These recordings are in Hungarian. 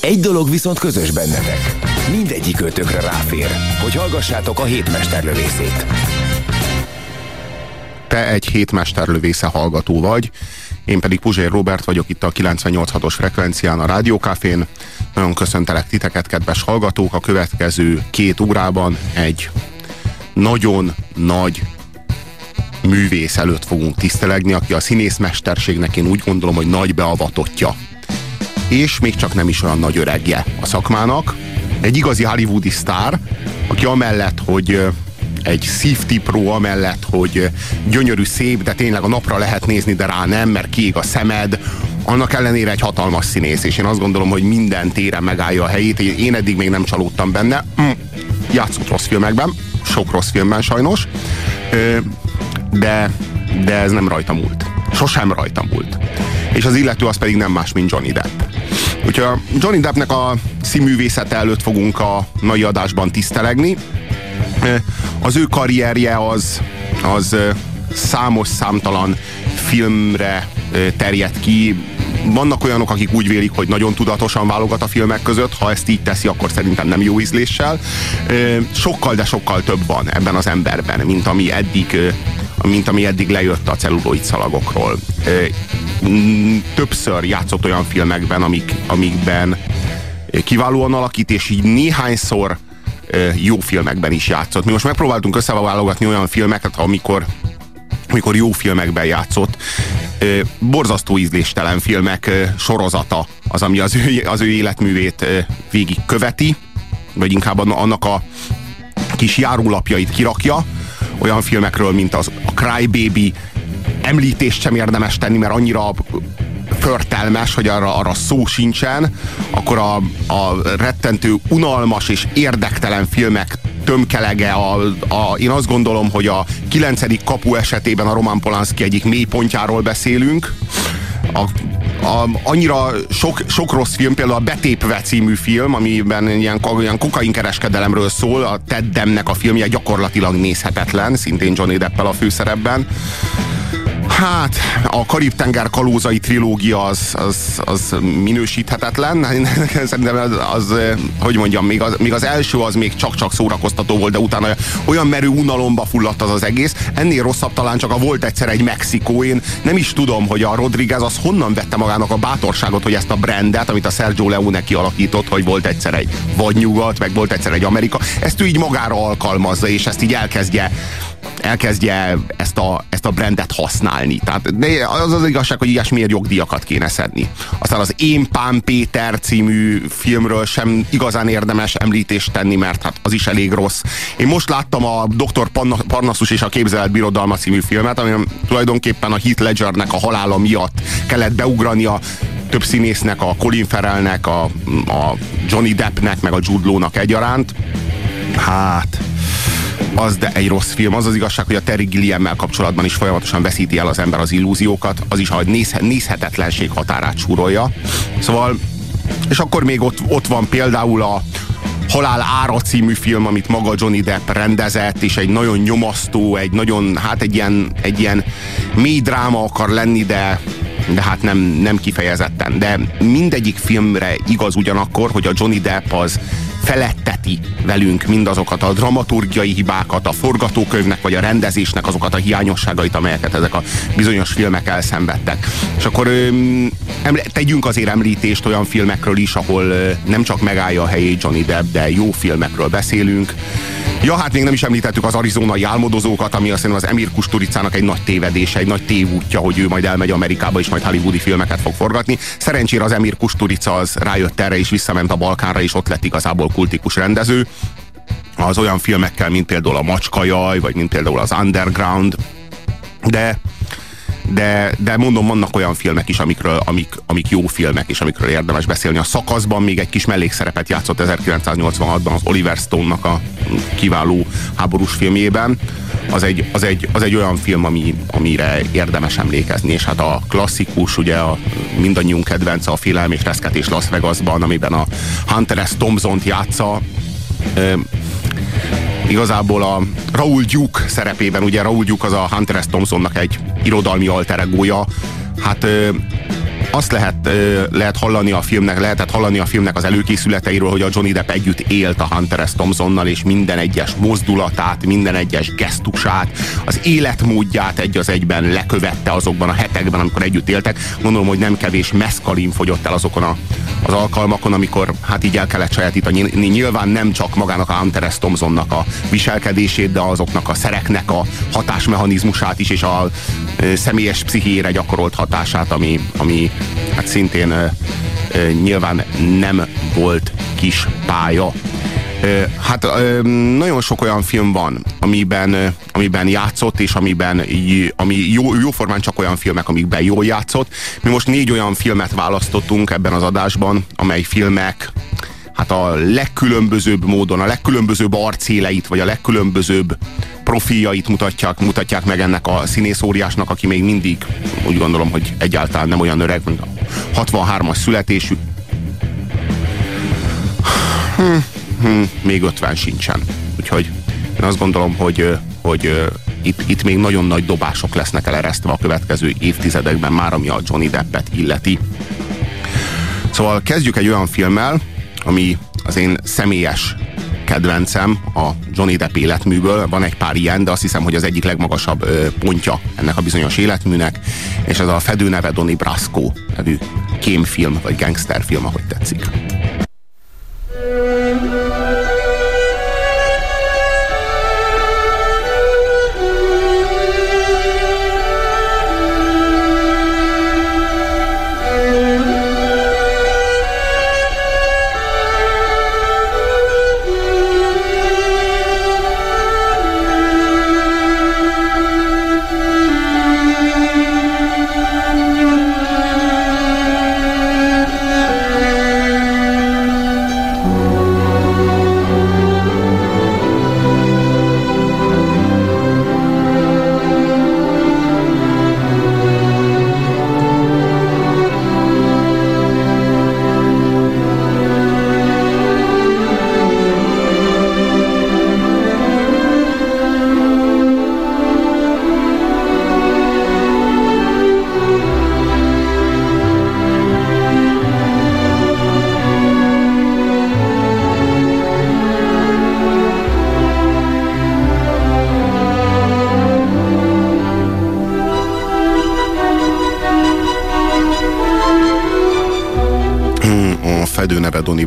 Egy dolog viszont közös bennetek. Mindegyik ötökre ráfér, hogy hallgassátok a hétmesterlövészét. Te egy hétmesterlövésze hallgató vagy, én pedig Puzsér Robert vagyok itt a 98.6-os frekvencián a Rádiókafén. Nagyon köszöntelek titeket, kedves hallgatók. A következő két órában egy nagyon nagy művész előtt fogunk tisztelegni, aki a színészmesterségnek én úgy gondolom, hogy nagy beavatottja. És még csak nem is olyan nagy öregje a szakmának. Egy igazi hollywoodi sztár, aki amellett, hogy egy szívtipró amellett, hogy gyönyörű, szép, de tényleg a napra lehet nézni, de rá nem, mert kiég a szemed. Annak ellenére egy hatalmas színész, és én azt gondolom, hogy minden téren megállja a helyét. Én eddig még nem csalódtam benne. Mm, játszott rossz filmekben, sok rossz filmben sajnos, de, de ez nem rajta múlt. Sosem rajta múlt. És az illető az pedig nem más, mint Johnny Depp. Úgyhogy Johnny Deppnek a színművészete előtt fogunk a mai adásban tisztelegni. Az ő karrierje az, az számos számtalan filmre terjed ki. Vannak olyanok, akik úgy vélik, hogy nagyon tudatosan válogat a filmek között, ha ezt így teszi, akkor szerintem nem jó ízléssel. Sokkal, de sokkal több van ebben az emberben, mint ami eddig, mint ami eddig lejött a celluloid szalagokról. Többször játszott olyan filmekben, amik, amikben kiválóan alakít, és így néhányszor jó filmekben is játszott. Mi most megpróbáltunk összeválogatni olyan filmeket, amikor amikor jó filmekben játszott. Borzasztó ízléstelen filmek sorozata az, ami az ő, az ő életművét végig követi, vagy inkább annak a kis járólapjait kirakja. Olyan filmekről, mint az a Cry Baby, említést sem érdemes tenni, mert annyira förtelmes, hogy arra, arra szó sincsen, akkor a, a rettentő, unalmas és érdektelen filmek tömkelege, a, a, én azt gondolom, hogy a kilencedik kapu esetében a Roman Polanski egyik mélypontjáról beszélünk. A, a, annyira sok, sok rossz film, például a Betépve című film, amiben ilyen, ilyen kokainkereskedelemről szól, a Ted Demnek a filmje gyakorlatilag nézhetetlen, szintén Johnny Deppel a főszerepben. Hát, a Karib-tenger kalózai trilógia az, az, az minősíthetetlen. Szerintem az, az, hogy mondjam, még az, még az első az még csak-csak szórakoztató volt, de utána olyan merő unalomba fulladt az az egész. Ennél rosszabb talán csak a volt egyszer egy Mexikó. Én nem is tudom, hogy a Rodriguez az honnan vette magának a bátorságot, hogy ezt a brandet, amit a Sergio Leone kialakított, hogy volt egyszer egy vadnyugat, meg volt egyszer egy Amerika, ezt ő így magára alkalmazza, és ezt így elkezdje elkezdje ezt a, ezt a brandet használni. Tehát de az az igazság, hogy ilyesmiért jogdíjakat kéne szedni. Aztán az Én Pán Péter című filmről sem igazán érdemes említést tenni, mert hát az is elég rossz. Én most láttam a Dr. Parnassus és a Képzelet Birodalma című filmet, ami tulajdonképpen a Heath Ledgernek a halála miatt kellett beugrania több színésznek, a Colin Farrellnek, a, a Johnny Deppnek, meg a Jude Law-nak egyaránt. Hát, az de egy rossz film. Az az igazság, hogy a Terry Gilliammel kapcsolatban is folyamatosan veszíti el az ember az illúziókat. Az is, hogy néz, nézhetetlenség határát súrolja. Szóval, és akkor még ott, ott van például a Halál ára című film, amit maga Johnny Depp rendezett, és egy nagyon nyomasztó, egy nagyon, hát egy ilyen, egy ilyen mély dráma akar lenni, de de hát nem, nem kifejezetten. De mindegyik filmre igaz ugyanakkor, hogy a Johnny Depp az feletteti velünk mindazokat a dramaturgiai hibákat, a forgatókönyvnek vagy a rendezésnek azokat a hiányosságait, amelyeket ezek a bizonyos filmek elszenvedtek. És akkor öm, tegyünk azért említést olyan filmekről is, ahol nem csak megállja a helyét Johnny Depp, de jó filmekről beszélünk. Ja, hát még nem is említettük az arizonai álmodozókat, ami azt az Emir Kusturicának egy nagy tévedése, egy nagy tévútja, hogy ő majd elmegy Amerikába és majd hollywoodi filmeket fog forgatni. Szerencsére az Emir Kusturica az rájött erre és visszament a Balkánra, és ott lett igazából kultikus rendező. Az olyan filmekkel, mint például a Macskajaj, vagy mint például az Underground, de de, de mondom, vannak olyan filmek is, amikről, amik, amik jó filmek, és amikről érdemes beszélni. A szakaszban még egy kis mellékszerepet játszott 1986-ban az Oliver Stone-nak a kiváló háborús filmjében. Az egy, az egy, az egy olyan film, ami, amire érdemes emlékezni, és hát a klasszikus, ugye a mindannyiunk kedvence a Félelm és Reszketés Las Vegasban, amiben a Hunter S. Thompson-t játsza, igazából a Raúl Duke szerepében, ugye Raúl Duke az a Hunter S. Thompsonnak egy irodalmi alteregója, hát azt lehet, lehet hallani a filmnek, lehetett hallani a filmnek az előkészületeiről, hogy a Johnny Depp együtt élt a Hunter S. Thompsonnal, és minden egyes mozdulatát, minden egyes gesztusát, az életmódját egy az egyben lekövette azokban a hetekben, amikor együtt éltek. Gondolom, hogy nem kevés meszkalin fogyott el azokon a, az alkalmakon, amikor hát így el kellett sajátítani. Nyilván nem csak magának a Hunter S. Thompsonnak a viselkedését, de azoknak a szereknek a hatásmechanizmusát is, és a személyes pszichéjére gyakorolt hatását, ami, ami hát szintén nyilván nem volt kis pálya. Hát nagyon sok olyan film van, amiben, amiben játszott, és amiben ami jó, jóformán csak olyan filmek, amikben jól játszott. Mi most négy olyan filmet választottunk ebben az adásban, amely filmek hát a legkülönbözőbb módon, a legkülönbözőbb arcéleit, vagy a legkülönbözőbb profiljait mutatják, mutatják meg ennek a színész óriásnak, aki még mindig úgy gondolom, hogy egyáltalán nem olyan öreg, mint a 63-as születésű. Hm, hm, még 50 sincsen. Úgyhogy én azt gondolom, hogy, hogy itt, itt még nagyon nagy dobások lesznek eleresztve a következő évtizedekben, már ami a Johnny Deppet illeti. Szóval kezdjük egy olyan filmmel, ami az én személyes kedvencem a Johnny Depp életműből. Van egy pár ilyen, de azt hiszem, hogy az egyik legmagasabb pontja ennek a bizonyos életműnek, és ez a fedő neve Donnie Brasco nevű kémfilm, vagy gangsterfilm, ahogy tetszik.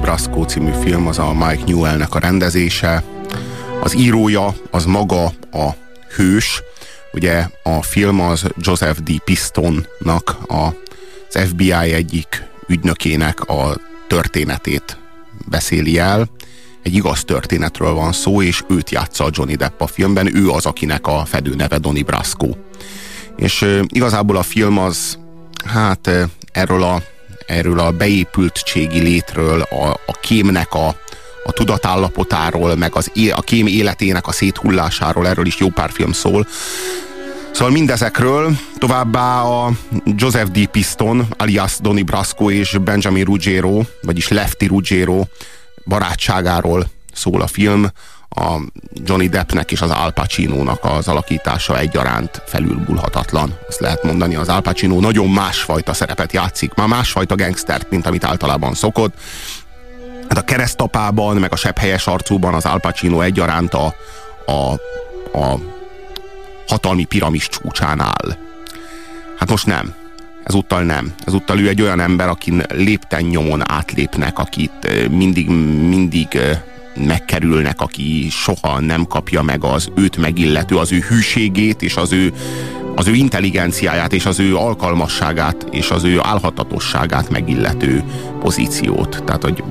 Brasco című film, az a Mike Newellnek a rendezése. Az írója az maga a hős, ugye a film az Joseph D. Pistonnak, az FBI egyik ügynökének a történetét beszéli el. Egy igaz történetről van szó, és őt játsza a Johnny Depp a filmben, ő az, akinek a fedő neve Donnie Brasco. És igazából a film az, hát erről a erről a beépültségi létről, a, a kémnek a, a tudatállapotáról, meg az, a kém életének a széthullásáról, erről is jó pár film szól. Szóval mindezekről továbbá a Joseph D. Piston, alias Donnie Brasco és Benjamin Ruggiero, vagyis Lefty Ruggiero barátságáról szól a film, a Johnny Deppnek és az Al Pacino-nak az alakítása egyaránt felülmúlhatatlan. Azt lehet mondani, az Al Pacino nagyon másfajta szerepet játszik, már másfajta gangstert, mint amit általában szokott. Hát a keresztapában, meg a sebb helyes arcúban az Al Pacino egyaránt a, a, a hatalmi piramis csúcsán áll. Hát most nem. Ezúttal nem. Ezúttal ő egy olyan ember, akin lépten nyomon átlépnek, akit mindig, mindig megkerülnek, aki soha nem kapja meg az őt megillető, az ő hűségét és az ő, az ő intelligenciáját és az ő alkalmasságát és az ő álhatatosságát megillető pozíciót. Tehát, hogy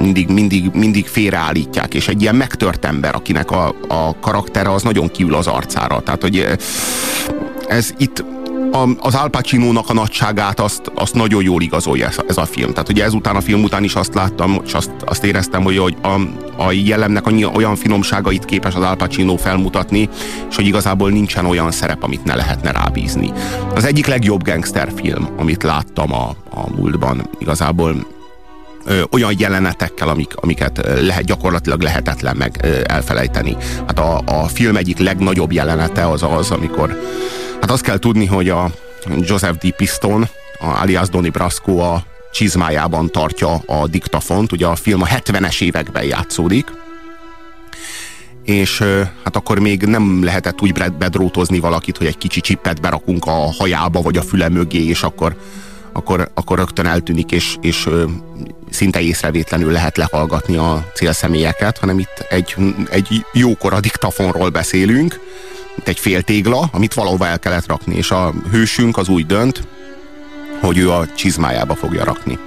mindig, mindig, mindig félreállítják, és egy ilyen megtört ember, akinek a, a karaktere az nagyon kiül az arcára. Tehát, hogy ez itt a, az Al Pacino-nak a nagyságát azt, azt nagyon jól igazolja ez, ez a film. Tehát ugye ezután a film után is azt láttam, és azt, azt éreztem, hogy, hogy a, a jellemnek annyi, olyan finomságait képes az Al Pacino felmutatni, és hogy igazából nincsen olyan szerep, amit ne lehetne rábízni. Az egyik legjobb gangsterfilm, amit láttam a, a múltban. Igazából olyan jelenetekkel, amik, amiket lehet, gyakorlatilag lehetetlen meg elfelejteni. Hát a, a film egyik legnagyobb jelenete az az, amikor Hát azt kell tudni, hogy a Joseph D. Piston, alias Donnie Brasco a csizmájában tartja a diktafont. Ugye a film a 70-es években játszódik, és hát akkor még nem lehetett úgy bedrótozni valakit, hogy egy kicsi csippet berakunk a hajába vagy a füle mögé, és akkor, akkor, akkor rögtön eltűnik, és, és szinte észrevétlenül lehet lehallgatni a célszemélyeket, hanem itt egy, egy jókora diktafonról beszélünk, mint egy fél tégla, amit valahova el kellett rakni, és a hősünk az úgy dönt, hogy ő a csizmájába fogja rakni.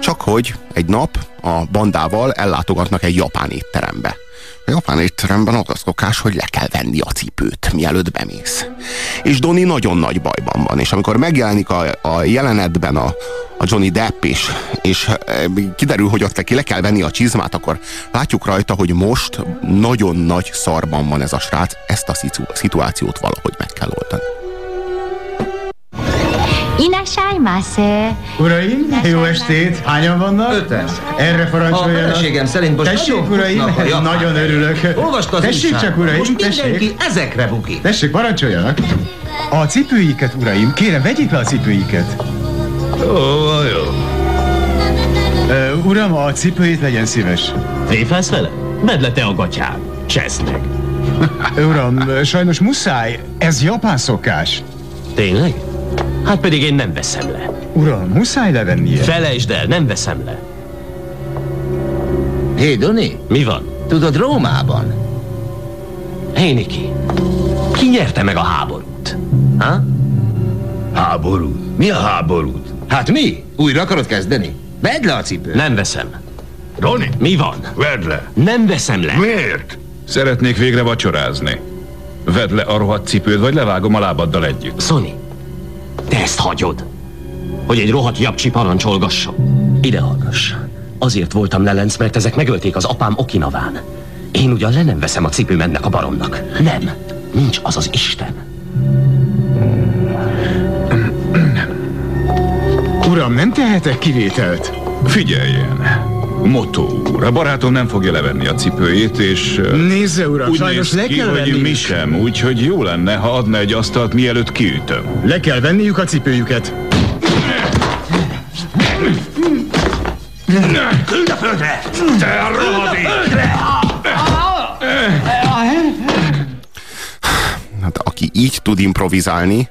Csak hogy egy nap a bandával ellátogatnak egy japán étterembe. A japán étteremben az az szokás, hogy le kell venni a cipőt, mielőtt bemész. És Donnie nagyon nagy bajban van, és amikor megjelenik a, a jelenetben a, a Johnny Depp is, és e, kiderül, hogy ott ki le kell venni a csizmát, akkor látjuk rajta, hogy most nagyon nagy szarban van ez a srác, ezt a szitu szituációt valahogy meg kell oldani. Inassájmásze. Uraim, jó estét! Hányan vannak? Öten. Erre A parancsoljanak. feleségem szerint most Tessék, nagyon uraim, a nagyon örülök. Olvasta az Tessék újságot. csak, uraim, Most tessék. mindenki ezekre bukik. Tessék, parancsoljanak. A cipőiket, uraim, kérem, vegyék le a cipőiket. Ó, jó. Ö, uram, a cipőjét legyen szíves. Tréfálsz vele? Vedd le te a gatyád. Csesz meg. Uram, sajnos muszáj, ez japán szokás. Tényleg? Hát pedig én nem veszem le. Uram, muszáj levennie. Felejtsd el, nem veszem le. Hé, Doni, Mi van? tudod Rómában? Hé, Niki. Ki nyerte meg a háborút? Ha? Háborút? Mi a háborút? Hát mi? Újra akarod kezdeni? Vedd le a cipőt. Nem veszem. Roni, Mi van? vedd le! Nem veszem le. Miért? Szeretnék végre vacsorázni. Vedd le a rohadt cipőd, vagy levágom a lábaddal együtt. Sonny, te ezt hagyod? Hogy egy rohadt japcsi parancsolgassa? Ide hallgass. Azért voltam lelenc, mert ezek megölték az apám Okinaván. Én ugyan le nem veszem a cipőm ennek a baromnak. Nem. Nincs az az Isten. Uram, nem tehetek kivételt. Figyeljen! Motto úr, a barátom nem fogja levenni a cipőjét, és... Nézze, uram, úgy sajnos le ki, kell hogy venniük. mi sem, úgyhogy jó lenne, ha adna egy asztalt, mielőtt kiütöm. Le kell venniük a cipőjüket. Küld a földre! Te rohadék! Hát aki így tud improvizálni,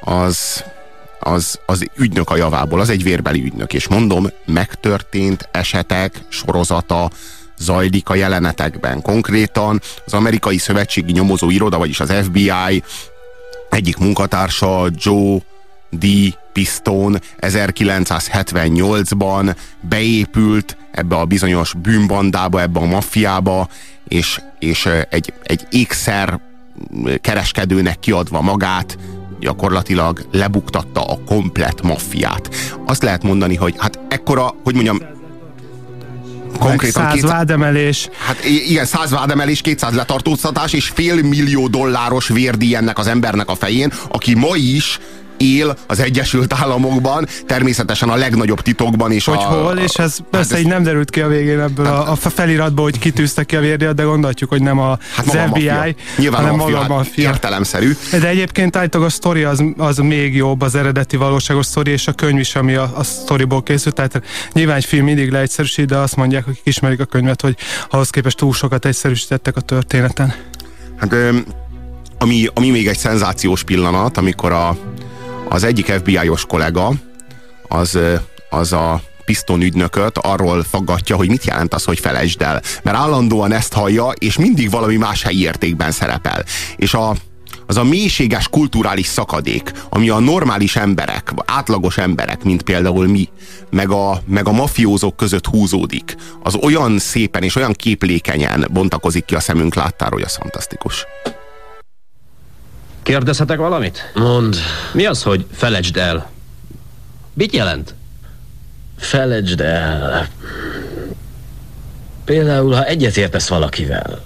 az, az, az ügynök a javából, az egy vérbeli ügynök. És mondom, megtörtént esetek sorozata zajlik a jelenetekben. Konkrétan az amerikai szövetségi nyomozó iroda, vagyis az FBI egyik munkatársa Joe D. Piston 1978-ban beépült ebbe a bizonyos bűnbandába, ebbe a maffiába, és, és egy, egy ékszer kereskedőnek kiadva magát, gyakorlatilag lebuktatta a komplet maffiát. Azt lehet mondani, hogy hát ekkora, hogy mondjam, konkrétan Száz 200 vádemelés. Hát igen, 100 vádemelés, 200 letartóztatás és fél millió dolláros vérdíj ennek az embernek a fején, aki ma is él az Egyesült Államokban, természetesen a legnagyobb titokban is. Hogy a, hol, és ez persze ez- így nem derült ki a végén ebből a, a feliratból, hogy kitűztek ki a vérdiat, de gondolhatjuk, hogy nem a, Hát az a FBI, maffia. Nyilván hanem a maga a hát maffia. értelemszerű. De egyébként állítólag a sztori az, az még jobb, az eredeti valóságos sztori, és a könyv is, ami a, a sztoriból készült. Tehát nyilván egy film mindig leegyszerűsít, de azt mondják, akik ismerik a könyvet, hogy ahhoz képest túl sokat egyszerűsítettek a történeten. Hát, ami, ami még egy szenzációs pillanat, amikor a, az egyik FBI-os kollega, az, az a Piston ügynököt arról faggatja, hogy mit jelent az, hogy felejtsd el. Mert állandóan ezt hallja, és mindig valami más helyi értékben szerepel. És a, az a mélységes kulturális szakadék, ami a normális emberek, átlagos emberek, mint például mi, meg a, meg a mafiózók között húzódik, az olyan szépen és olyan képlékenyen bontakozik ki a szemünk láttára, hogy az fantasztikus. Kérdezhetek valamit? Mond. Mi az, hogy felejtsd el? Mit jelent? Felejtsd el. Például, ha egyetértesz valakivel.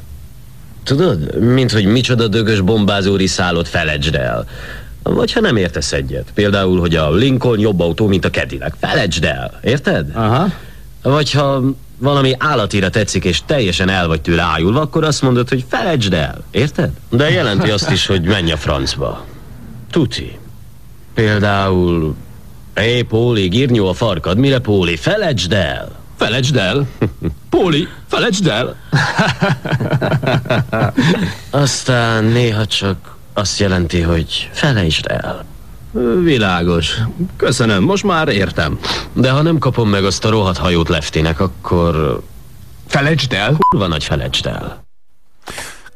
Tudod, mint hogy micsoda dögös bombázó riszálot felejtsd el. Vagy ha nem értesz egyet. Például, hogy a Lincoln jobb autó, mint a Cadillac. Felejtsd el. Érted? Aha. Vagy ha valami állatira tetszik, és teljesen el vagy tőle ájulva, akkor azt mondod, hogy felejtsd el. Érted? De jelenti azt is, hogy menj a francba. Tuti. Például... Hé, Póli, gírnyó a farkad. Mire, Póli? Felejtsd el. Felejtsd el. Póli, felejtsd el. Aztán néha csak azt jelenti, hogy felejtsd el. Világos. Köszönöm, most már értem. De ha nem kapom meg azt a rohadt hajót Leftinek, akkor... Felejtsd el? Kurva nagy felejtsd el.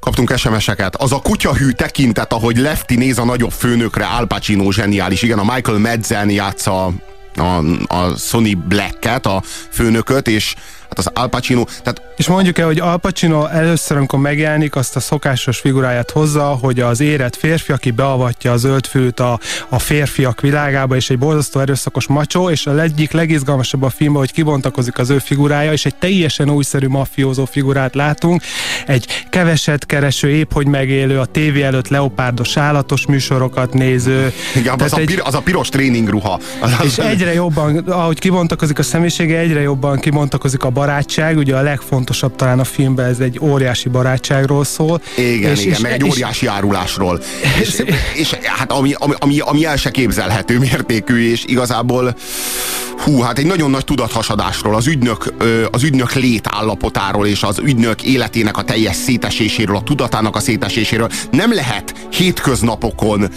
Kaptunk SMS-eket. Az a kutyahű tekintet, ahogy Lefty néz a nagyobb főnökre, Al Pacino zseniális. Igen, a Michael Madsen játsza a, a Sony Black-et, a főnököt, és hát az Al Pacino, tehát És mondjuk el, hogy Al Pacino először, amikor megjelenik, azt a szokásos figuráját hozza, hogy az érett férfi, aki beavatja a zöldfülűt a, a férfiak világába, és egy borzasztó erőszakos macsó, és a egyik legizgalmasabb a filmben, hogy kibontakozik az ő figurája, és egy teljesen újszerű mafiózó figurát látunk, egy keveset kereső, épp hogy megélő, a tévé előtt leopárdos állatos műsorokat néző. igen, az, Tehát a, egy- pir, az a piros tréningruha. Az, és egyre jobban, ahogy kibontakozik a személyisége, egyre jobban kibontakozik a barátság. Ugye a legfontosabb talán a filmben ez egy óriási barátságról szól. Igen, és, igen, és, meg egy és- óriási árulásról. És, és hát ami, ami, ami, ami el se képzelhető mértékű, és igazából hú, hát egy nagyon nagy tudathasadásról, az ügynök, az ügynök létállapotáról és az ügynök életének a teljes széteséséről, a tudatának a széteséséről. Nem lehet hétköznapokon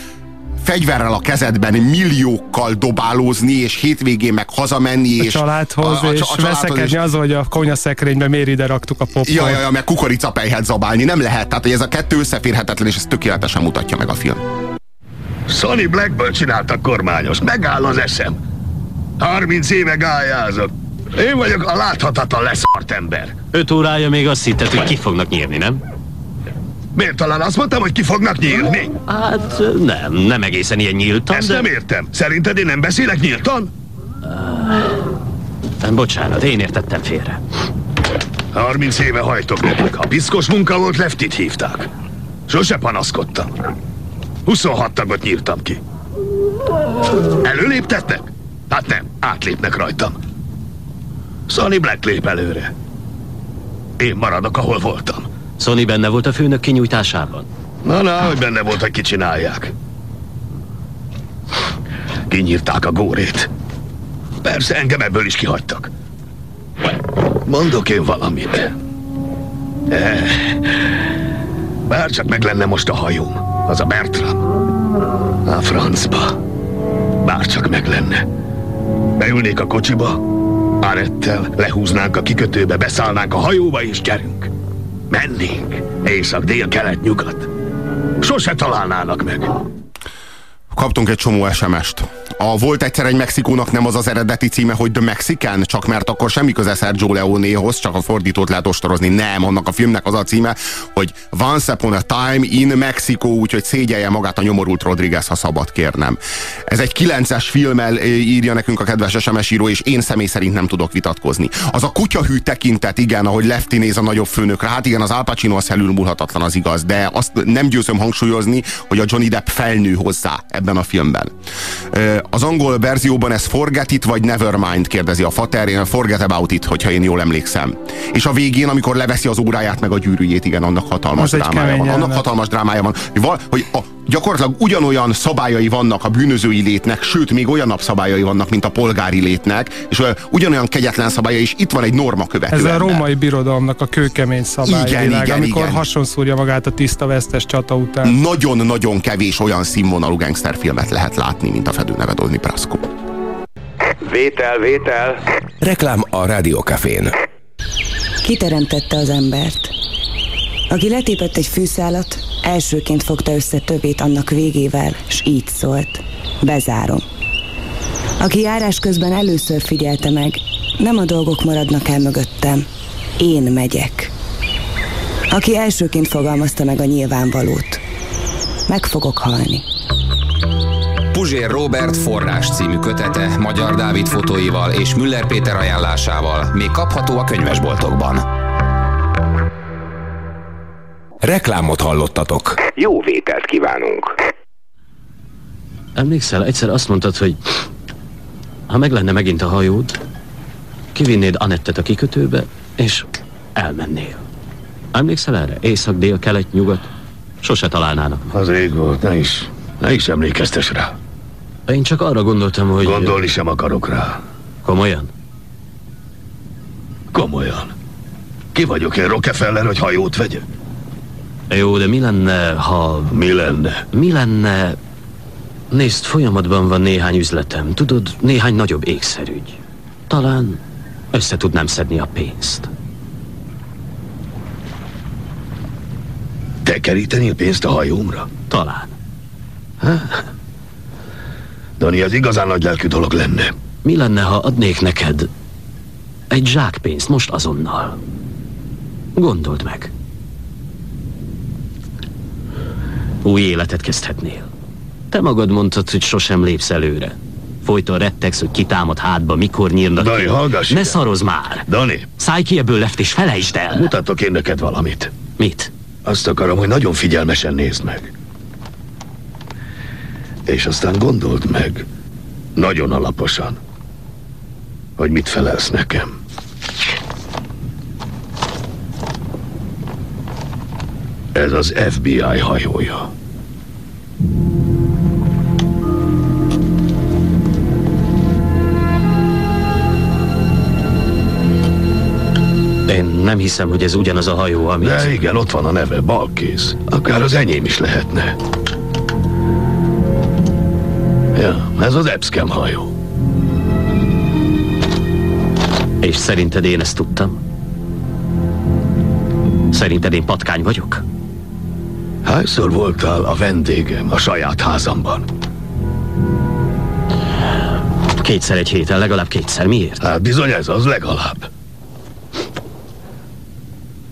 fegyverrel a kezedben milliókkal dobálózni, és hétvégén meg hazamenni, a és családhoz, a, a, és a családhoz, veszekedni azon, hogy a konyaszekrénybe miért ide raktuk a popcorn. Ja, ja, ja, meg kukoricapejhet zabálni, nem lehet. Tehát, hogy ez a kettő összeférhetetlen, és ez tökéletesen mutatja meg a film. Sonny Blackbird csináltak kormányos. Megáll az eszem. 30 éve gályázok. Én vagyok a láthatatlan leszart ember. Öt órája még azt hitted, hogy ki fognak nyírni, nem? Miért talán azt mondtam, hogy ki fognak nyílni? Hát nem, nem egészen ilyen nyíltan, Ezt de... nem értem. Szerinted én nem beszélek nyíltan? Bocsánat, én értettem félre. 30 éve hajtogatok. Ha piszkos munka volt, leftit hívták. Sose panaszkodtam. 26 tagot nyírtam ki. Előléptetnek? Hát nem, átlépnek rajtam. Sonny Black lép előre. Én maradok, ahol voltam. Sony benne volt a főnök kinyújtásában. Na, na, hogy benne volt, hogy kicsinálják. Kinyírták a górét. Persze, engem ebből is kihagytak. Mondok én valamit. Eh, Bár csak meg lenne most a hajóm. Az a Bertram. A francba. Bár csak meg lenne. Beülnék a kocsiba, Arettel, lehúznánk a kikötőbe, beszállnánk a hajóba és gyerünk. Mennénk. Észak, dél, kelet, nyugat. Sose találnának meg. Kaptunk egy csomó SMS-t. A Volt egyszer egy Mexikónak nem az az eredeti címe, hogy The Mexican, csak mert akkor semmi köze Sergio Leonehoz, csak a fordítót lehet ostorozni. Nem, annak a filmnek az a címe, hogy Once Upon a Time in Mexico, úgyhogy szégyelje magát a nyomorult Rodriguez, ha szabad kérnem. Ez egy kilences filmmel írja nekünk a kedves SMS író, és én személy szerint nem tudok vitatkozni. Az a kutyahű tekintet, igen, ahogy Lefty néz a nagyobb főnökre, hát igen, az Al Pacino az felülmúlhatatlan, az igaz, de azt nem győzöm hangsúlyozni, hogy a Johnny Depp felnő hozzá ebben a filmben. Az angol verzióban ez Forget It vagy Nevermind kérdezi a fater, én Forget About It, hogyha én jól emlékszem. És a végén, amikor leveszi az óráját meg a gyűrűjét, igen, annak hatalmas Az drámája van. Annak hatalmas drámája van, hogy, val, hogy a, gyakorlatilag ugyanolyan szabályai vannak a bűnözői létnek, sőt, még olyanabb szabályai vannak, mint a polgári létnek, és olyan, ugyanolyan kegyetlen szabályai, és itt van egy norma követő Ez a római birodalomnak a kőkemény szabály Igen, világ, igen, amikor igen. hasonszúrja magát a tiszta vesztes csata után. Nagyon-nagyon kevés olyan színvonalú gangsterfilmet lehet látni, mint a fedőneve Donnie Brasco. Vétel, vétel. Reklám a Rádiókafén. Kiteremtette az embert. Aki letépett egy fűszálat, elsőként fogta össze többét annak végével, s így szólt. Bezárom. Aki járás közben először figyelte meg, nem a dolgok maradnak el mögöttem, én megyek. Aki elsőként fogalmazta meg a nyilvánvalót. meg fogok halni. Puzsér Robert forrás című kötete Magyar Dávid fotóival és Müller Péter ajánlásával még kapható a könyvesboltokban. Reklámot hallottatok. Jó vételt kívánunk! Emlékszel, egyszer azt mondtad, hogy ha meg lenne megint a hajód, kivinnéd Anettet a kikötőbe, és elmennél. Emlékszel erre? Észak, dél, kelet, nyugat? Sose találnának. Az rég volt, ne is, ne is emlékeztes rá. Én csak arra gondoltam, hogy... Gondolni sem akarok rá. Komolyan? Komolyan. Ki vagyok én, Rockefeller, hogy hajót vegyek? Jó, de mi lenne, ha... Mi lenne? Mi lenne... Nézd, folyamatban van néhány üzletem. Tudod, néhány nagyobb ékszerügy. Talán össze tudnám szedni a pénzt. Te kerítenél pénzt a hajómra? Talán. Dani, az igazán nagy lelkű dolog lenne. Mi lenne, ha adnék neked egy zsákpénzt most azonnal? Gondold meg. Új életet kezdhetnél. Te magad mondtad, hogy sosem lépsz előre. Folyton rettegsz, hogy kitámad hátba, mikor nyírnak Dani, ki. hallgass Ne ide. szarozz már! Dani, Szállj ki ebből left és felejtsd el! mutatok én neked valamit. Mit? Azt akarom, hogy nagyon figyelmesen nézd meg. És aztán gondold meg, nagyon alaposan, hogy mit felelsz nekem. Ez az FBI hajója. Én nem hiszem, hogy ez ugyanaz a hajó, amit... De igen, ott van a neve, Balkész. Akár az enyém is lehetne. Ez az Epscam hajó. És szerinted én ezt tudtam? Szerinted én patkány vagyok? Hányszor voltál a vendégem a saját házamban? Kétszer egy héten, legalább kétszer. Miért? Hát bizony ez az legalább.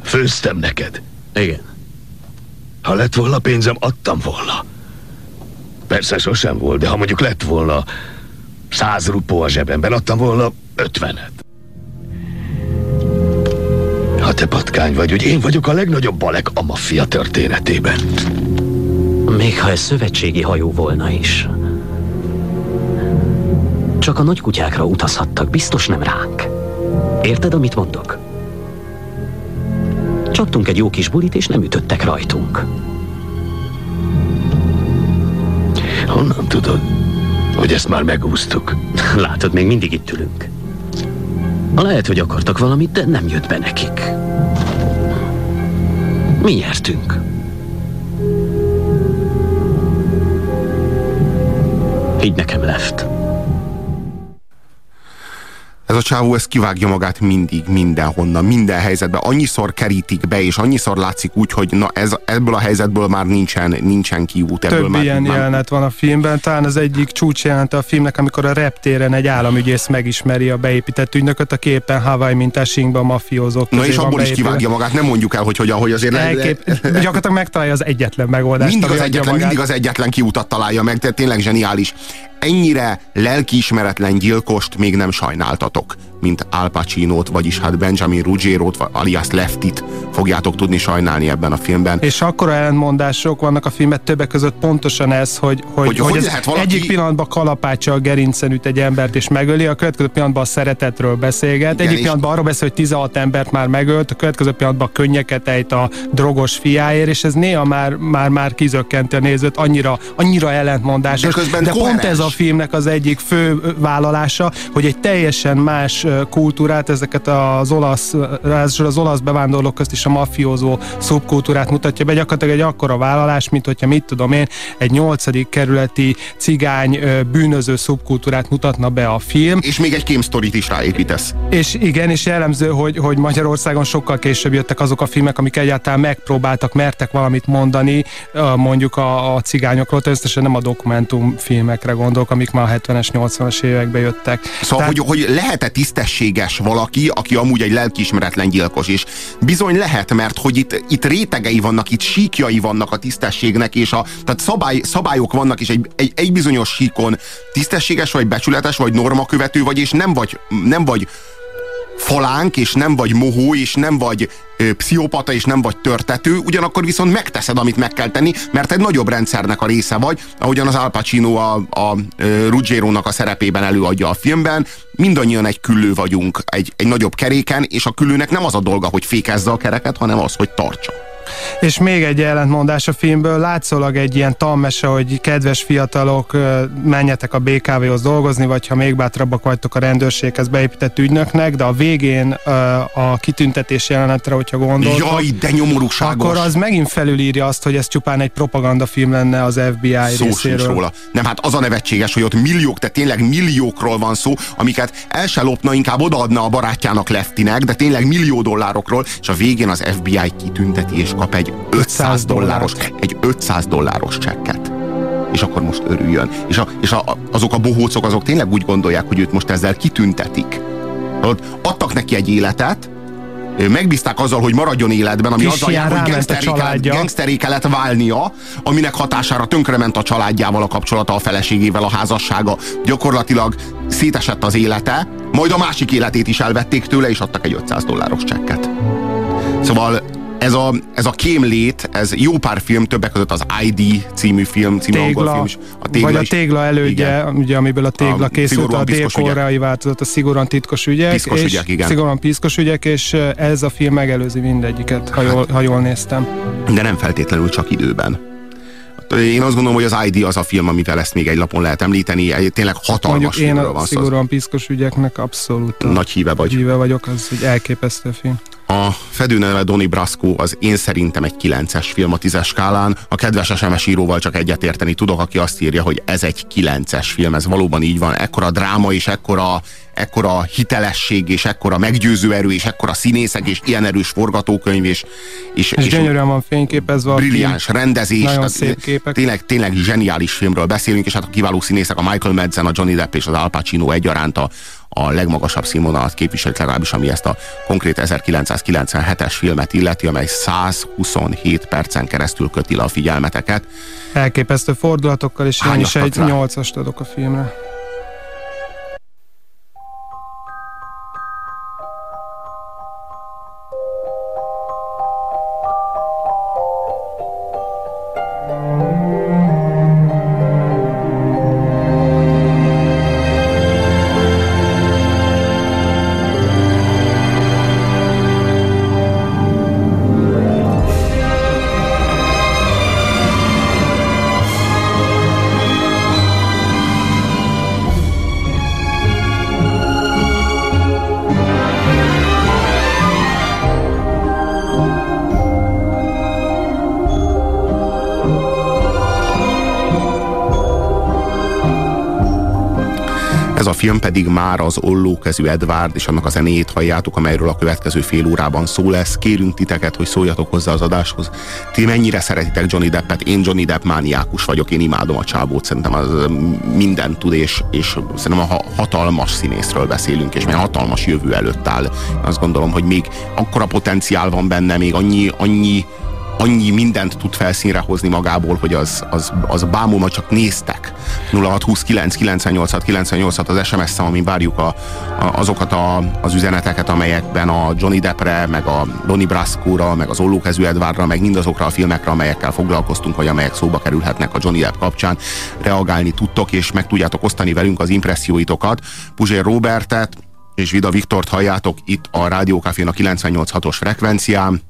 Főztem neked. Igen. Ha lett volna pénzem, adtam volna. Persze sosem volt, de ha mondjuk lett volna száz rupó a zsebemben, adtam volna ötvenet. Ha te patkány vagy, hogy én vagyok a legnagyobb balek a maffia történetében. Még ha ez szövetségi hajó volna is. Csak a nagy kutyákra utazhattak, biztos nem ránk. Érted, amit mondok? Csaptunk egy jó kis bulit, és nem ütöttek rajtunk. Honnan tudod, hogy ezt már megúsztuk? Látod, még mindig itt ülünk. Lehet, hogy akartak valamit, de nem jött be nekik. Mi nyertünk. Így nekem left. Ez a csávó, ez kivágja magát mindig, mindenhonnan, minden helyzetben. Annyiszor kerítik be, és annyiszor látszik úgy, hogy na ez, ebből a helyzetből már nincsen, nincsen kiút. Ebből Több már, ilyen már, jelenet van a filmben, talán az egyik csúcs jelenete a filmnek, amikor a reptéren egy államügyész megismeri a beépített ügynököt, aki éppen Hawaii a mafiózók Na és abból is kivágja magát, nem mondjuk el, hogy hogyan, hogy azért... Elkép... Gyakorlatilag megtalálja az egyetlen megoldást. mindig az, egyetlen, magát. mindig az egyetlen kiutat találja meg, tehát tényleg zseniális. Ennyire lelkiismeretlen gyilkost még nem sajnáltatok, milk mint Al Pacino-t, vagyis hát Benjamin Ruggiero-t, vagy alias Leftit fogjátok tudni sajnálni ebben a filmben. És akkora ellentmondások vannak a filmet többek között pontosan ez, hogy, hogy, Hogy hogy, hogy ez valaki- egyik pillanatban kalapácsa a gerincen üt egy embert és megöli, a következő pillanatban a szeretetről beszélget, Igen, egyik pillanatban arról beszél, hogy 16 embert már megölt, a következő pillanatban könnyeket ejt a drogos fiáért, és ez néha már, már, már kizökkenti a nézőt, annyira, annyira ellentmondásos. De De pont ez a filmnek az egyik fő vállalása, hogy egy teljesen más kultúrát, ezeket az olasz, az olasz bevándorlók közt is a mafiózó szubkultúrát mutatja be, gyakorlatilag egy akkora vállalás, mint hogyha mit tudom én, egy nyolcadik kerületi cigány bűnöző szubkultúrát mutatna be a film. És még egy kémsztorit is ráépítesz. És igen, és jellemző, hogy, hogy Magyarországon sokkal később jöttek azok a filmek, amik egyáltalán megpróbáltak, mertek valamit mondani, mondjuk a, a cigányokról, természetesen nem a dokumentumfilmekre gondolok, amik már a 70-es, 80-as években jöttek. Szóval, hogy, hogy lehet-e tisztességes valaki, aki amúgy egy lelkiismeretlen gyilkos. És bizony lehet, mert hogy itt, itt rétegei vannak, itt síkjai vannak a tisztességnek, és a, tehát szabály, szabályok vannak, és egy, egy, egy bizonyos síkon tisztességes vagy, becsületes vagy, normakövető vagy, és nem vagy, nem vagy falánk, és nem vagy mohó, és nem vagy ö, pszichopata, és nem vagy törtető, ugyanakkor viszont megteszed, amit meg kell tenni, mert egy nagyobb rendszernek a része vagy, ahogyan az Al Pacino a, a Ruggiero-nak a szerepében előadja a filmben, mindannyian egy küllő vagyunk egy, egy nagyobb keréken, és a küllőnek nem az a dolga, hogy fékezze a kereket, hanem az, hogy tartsa. És még egy ellentmondás a filmből, látszólag egy ilyen tanmese, hogy kedves fiatalok, menjetek a BKV-hoz dolgozni, vagy ha még bátrabbak vagytok a rendőrséghez beépített ügynöknek, de a végén a kitüntetés jelenetre, hogyha gondoltok, Jaj, de nyomorúságos. akkor az megint felülírja azt, hogy ez csupán egy propagandafilm lenne az FBI szó részéről. róla. Nem, hát az a nevetséges, hogy ott milliók, tehát tényleg milliókról van szó, amiket el se lopna, inkább odaadna a barátjának Leftinek, de tényleg millió dollárokról, és a végén az FBI kitünteti és kap egy 500 dolláros, egy 500 dolláros csekket. És akkor most örüljön. És, a, és a, azok a bohócok, azok tényleg úgy gondolják, hogy őt most ezzel kitüntetik. Adtak neki egy életet, megbízták azzal, hogy maradjon életben, ami Kis azzal jár, hogy gangsteré kellett válnia, aminek hatására tönkrement a családjával a kapcsolata, a feleségével, a házassága. Gyakorlatilag szétesett az élete, majd a másik életét is elvették tőle, és adtak egy 500 dolláros csekket. Szóval ez a, ez a kémlét, ez jó pár film, többek között az ID című film, című tégla, angol film is. A tégla vagy a tégla elődje, igen. ugye, amiből a tégla a készült, a dél-koreai változat, a szigorúan titkos ügyek. Piszkos és ügyek, igen. Szigorúan piszkos ügyek, és ez a film megelőzi mindegyiket, ha jól, ha jól néztem. De nem feltétlenül csak időben. Én azt gondolom, hogy az ID az a film, amivel ezt még egy lapon lehet említeni. Tényleg hatalmas Mondjuk én a van szigorúan piszkos ügyeknek abszolút Nagy híve vagy. Híve vagyok, az egy elképesztő film. A fedőneve Donnie Brasco az én szerintem egy 9-es film a 10-es skálán. A kedves SMS íróval csak egyetérteni tudok, aki azt írja, hogy ez egy 9-es film, ez valóban így van. Ekkora dráma és ekkora, ekkora hitelesség és ekkora meggyőző erő és ekkora színészek és ilyen erős forgatókönyv és, és, és, és gyönyörűen van fényképezve Brilliáns rendezés. Nagyon szép képek. Tényleg, tényleg zseniális filmről beszélünk, és hát a kiváló színészek, a Michael Madsen, a Johnny Depp és az Al Pacino egyaránt a, a legmagasabb színvonalat képviselik legalábbis, ami ezt a konkrét 1997-es filmet illeti, amely 127 percen keresztül köti le a figyelmeteket. Elképesztő fordulatokkal, és én is egy 8-ast adok a filmre. Film pedig már az ollókezű Edward és annak a zenéjét halljátok, amelyről a következő fél órában szó lesz. Kérünk titeket, hogy szóljatok hozzá az adáshoz. Ti mennyire szeretitek Johnny Deppet? Én Johnny Depp mániákus vagyok, én imádom a csábót, szerintem az minden tud, és, és szerintem a hatalmas színészről beszélünk, és még hatalmas jövő előtt áll. Azt gondolom, hogy még akkora potenciál van benne, még annyi, annyi annyi mindent tud felszínre hozni magából, hogy az, az, az bámulma csak néztek. 0629 98 98 az SMS szám, amin várjuk a, a, azokat a, az üzeneteket, amelyekben a Johnny Deppre, meg a Donnie Brasco-ra, meg az Ollókezű Edwardra, meg mindazokra a filmekre, amelyekkel foglalkoztunk, vagy amelyek szóba kerülhetnek a Johnny Depp kapcsán, reagálni tudtok, és meg tudjátok osztani velünk az impresszióitokat. Puzsér Robertet és Vida Viktort halljátok itt a Rádiókafén a 98.6-os frekvencián.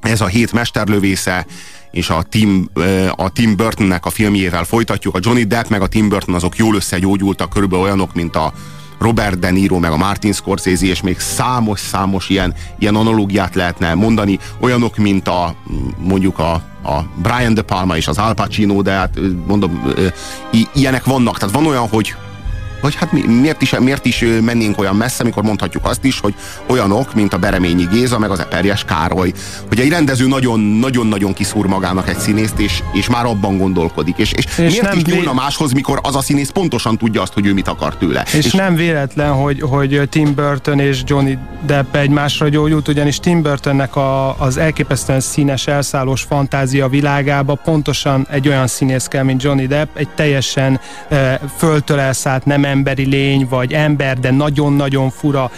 Ez a hét mesterlövésze, és a Tim, a Tim Burtonnek a filmjével folytatjuk. A Johnny Depp meg a Tim Burton azok jól összegyógyultak, körülbelül olyanok, mint a Robert De Niro, meg a Martin Scorsese, és még számos-számos ilyen, ilyen analógiát lehetne mondani, olyanok, mint a mondjuk a, a Brian De Palma és az Al Pacino, de hát mondom, ilyenek vannak. Tehát van olyan, hogy Vagy hát mi, miért, is, miért is mennénk olyan messze, amikor mondhatjuk azt is, hogy olyanok, mint a Bereményi Géza, meg az Eperjes Károly. Hogy egy rendező nagyon-nagyon kiszúr magának egy színészt, és, és már abban gondolkodik. És, és, és miért is nyúlna máshoz, mikor az a színész pontosan tudja azt, hogy ő mit akar tőle. És, és nem véletlen, hogy, hogy Tim Burton és Johnny Depp egymásra gyógyult, ugyanis Tim Burtonnek a, az elképesztően színes, elszállós fantázia világába pontosan egy olyan színész kell, mint Johnny Depp, egy teljesen e, föltől elszállt, nem emberi lény, vagy ember, de nagyon-nagyon fura,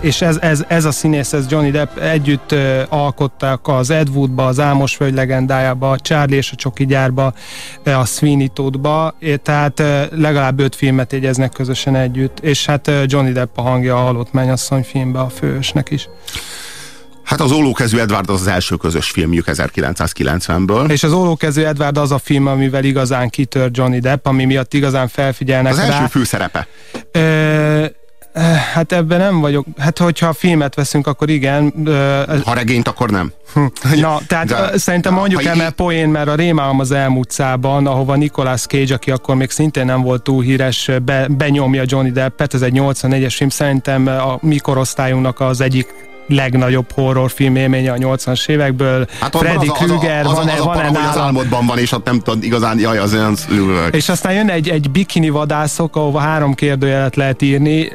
és ez, ez, ez a színész, ez Johnny Depp együtt alkottak az Ed Woodba, az Álmos Föld legendájába, a Charlie és a Csoki gyárba, a Sweeney Todd-ba, tehát legalább öt filmet jegyeznek közösen együtt, és hát Johnny Depp a hangja a Halott Mennyasszony filmbe a főösnek is. Hát az Ólókezű Edward az az első közös filmjük 1990-ből. És az Ólókezű Edward az a film, amivel igazán kitör Johnny Depp, ami miatt igazán felfigyelnek Az rá. első főszerepe. Ö, Hát ebben nem vagyok. Hát, hogyha a filmet veszünk, akkor igen. Ha regényt, akkor nem. Na, tehát De, szerintem mondjuk el, mert poén, mert a Rémálom az elmúcában, ahova Nicolas Cage, aki akkor még szintén nem volt túl híres, be, benyomja Johnny Deppet, ez egy 84-es film, szerintem a mi korosztályunknak az egyik legnagyobb horrorfilm élménye a 80-as évekből. Hát Freddy az, Krueger, az, az, van, az, van, van, van az álmodban van, és ott nem tudod igazán, jaj, az olyan. És aztán jön egy, egy bikini vadászok, ahova három kérdőjelet lehet írni,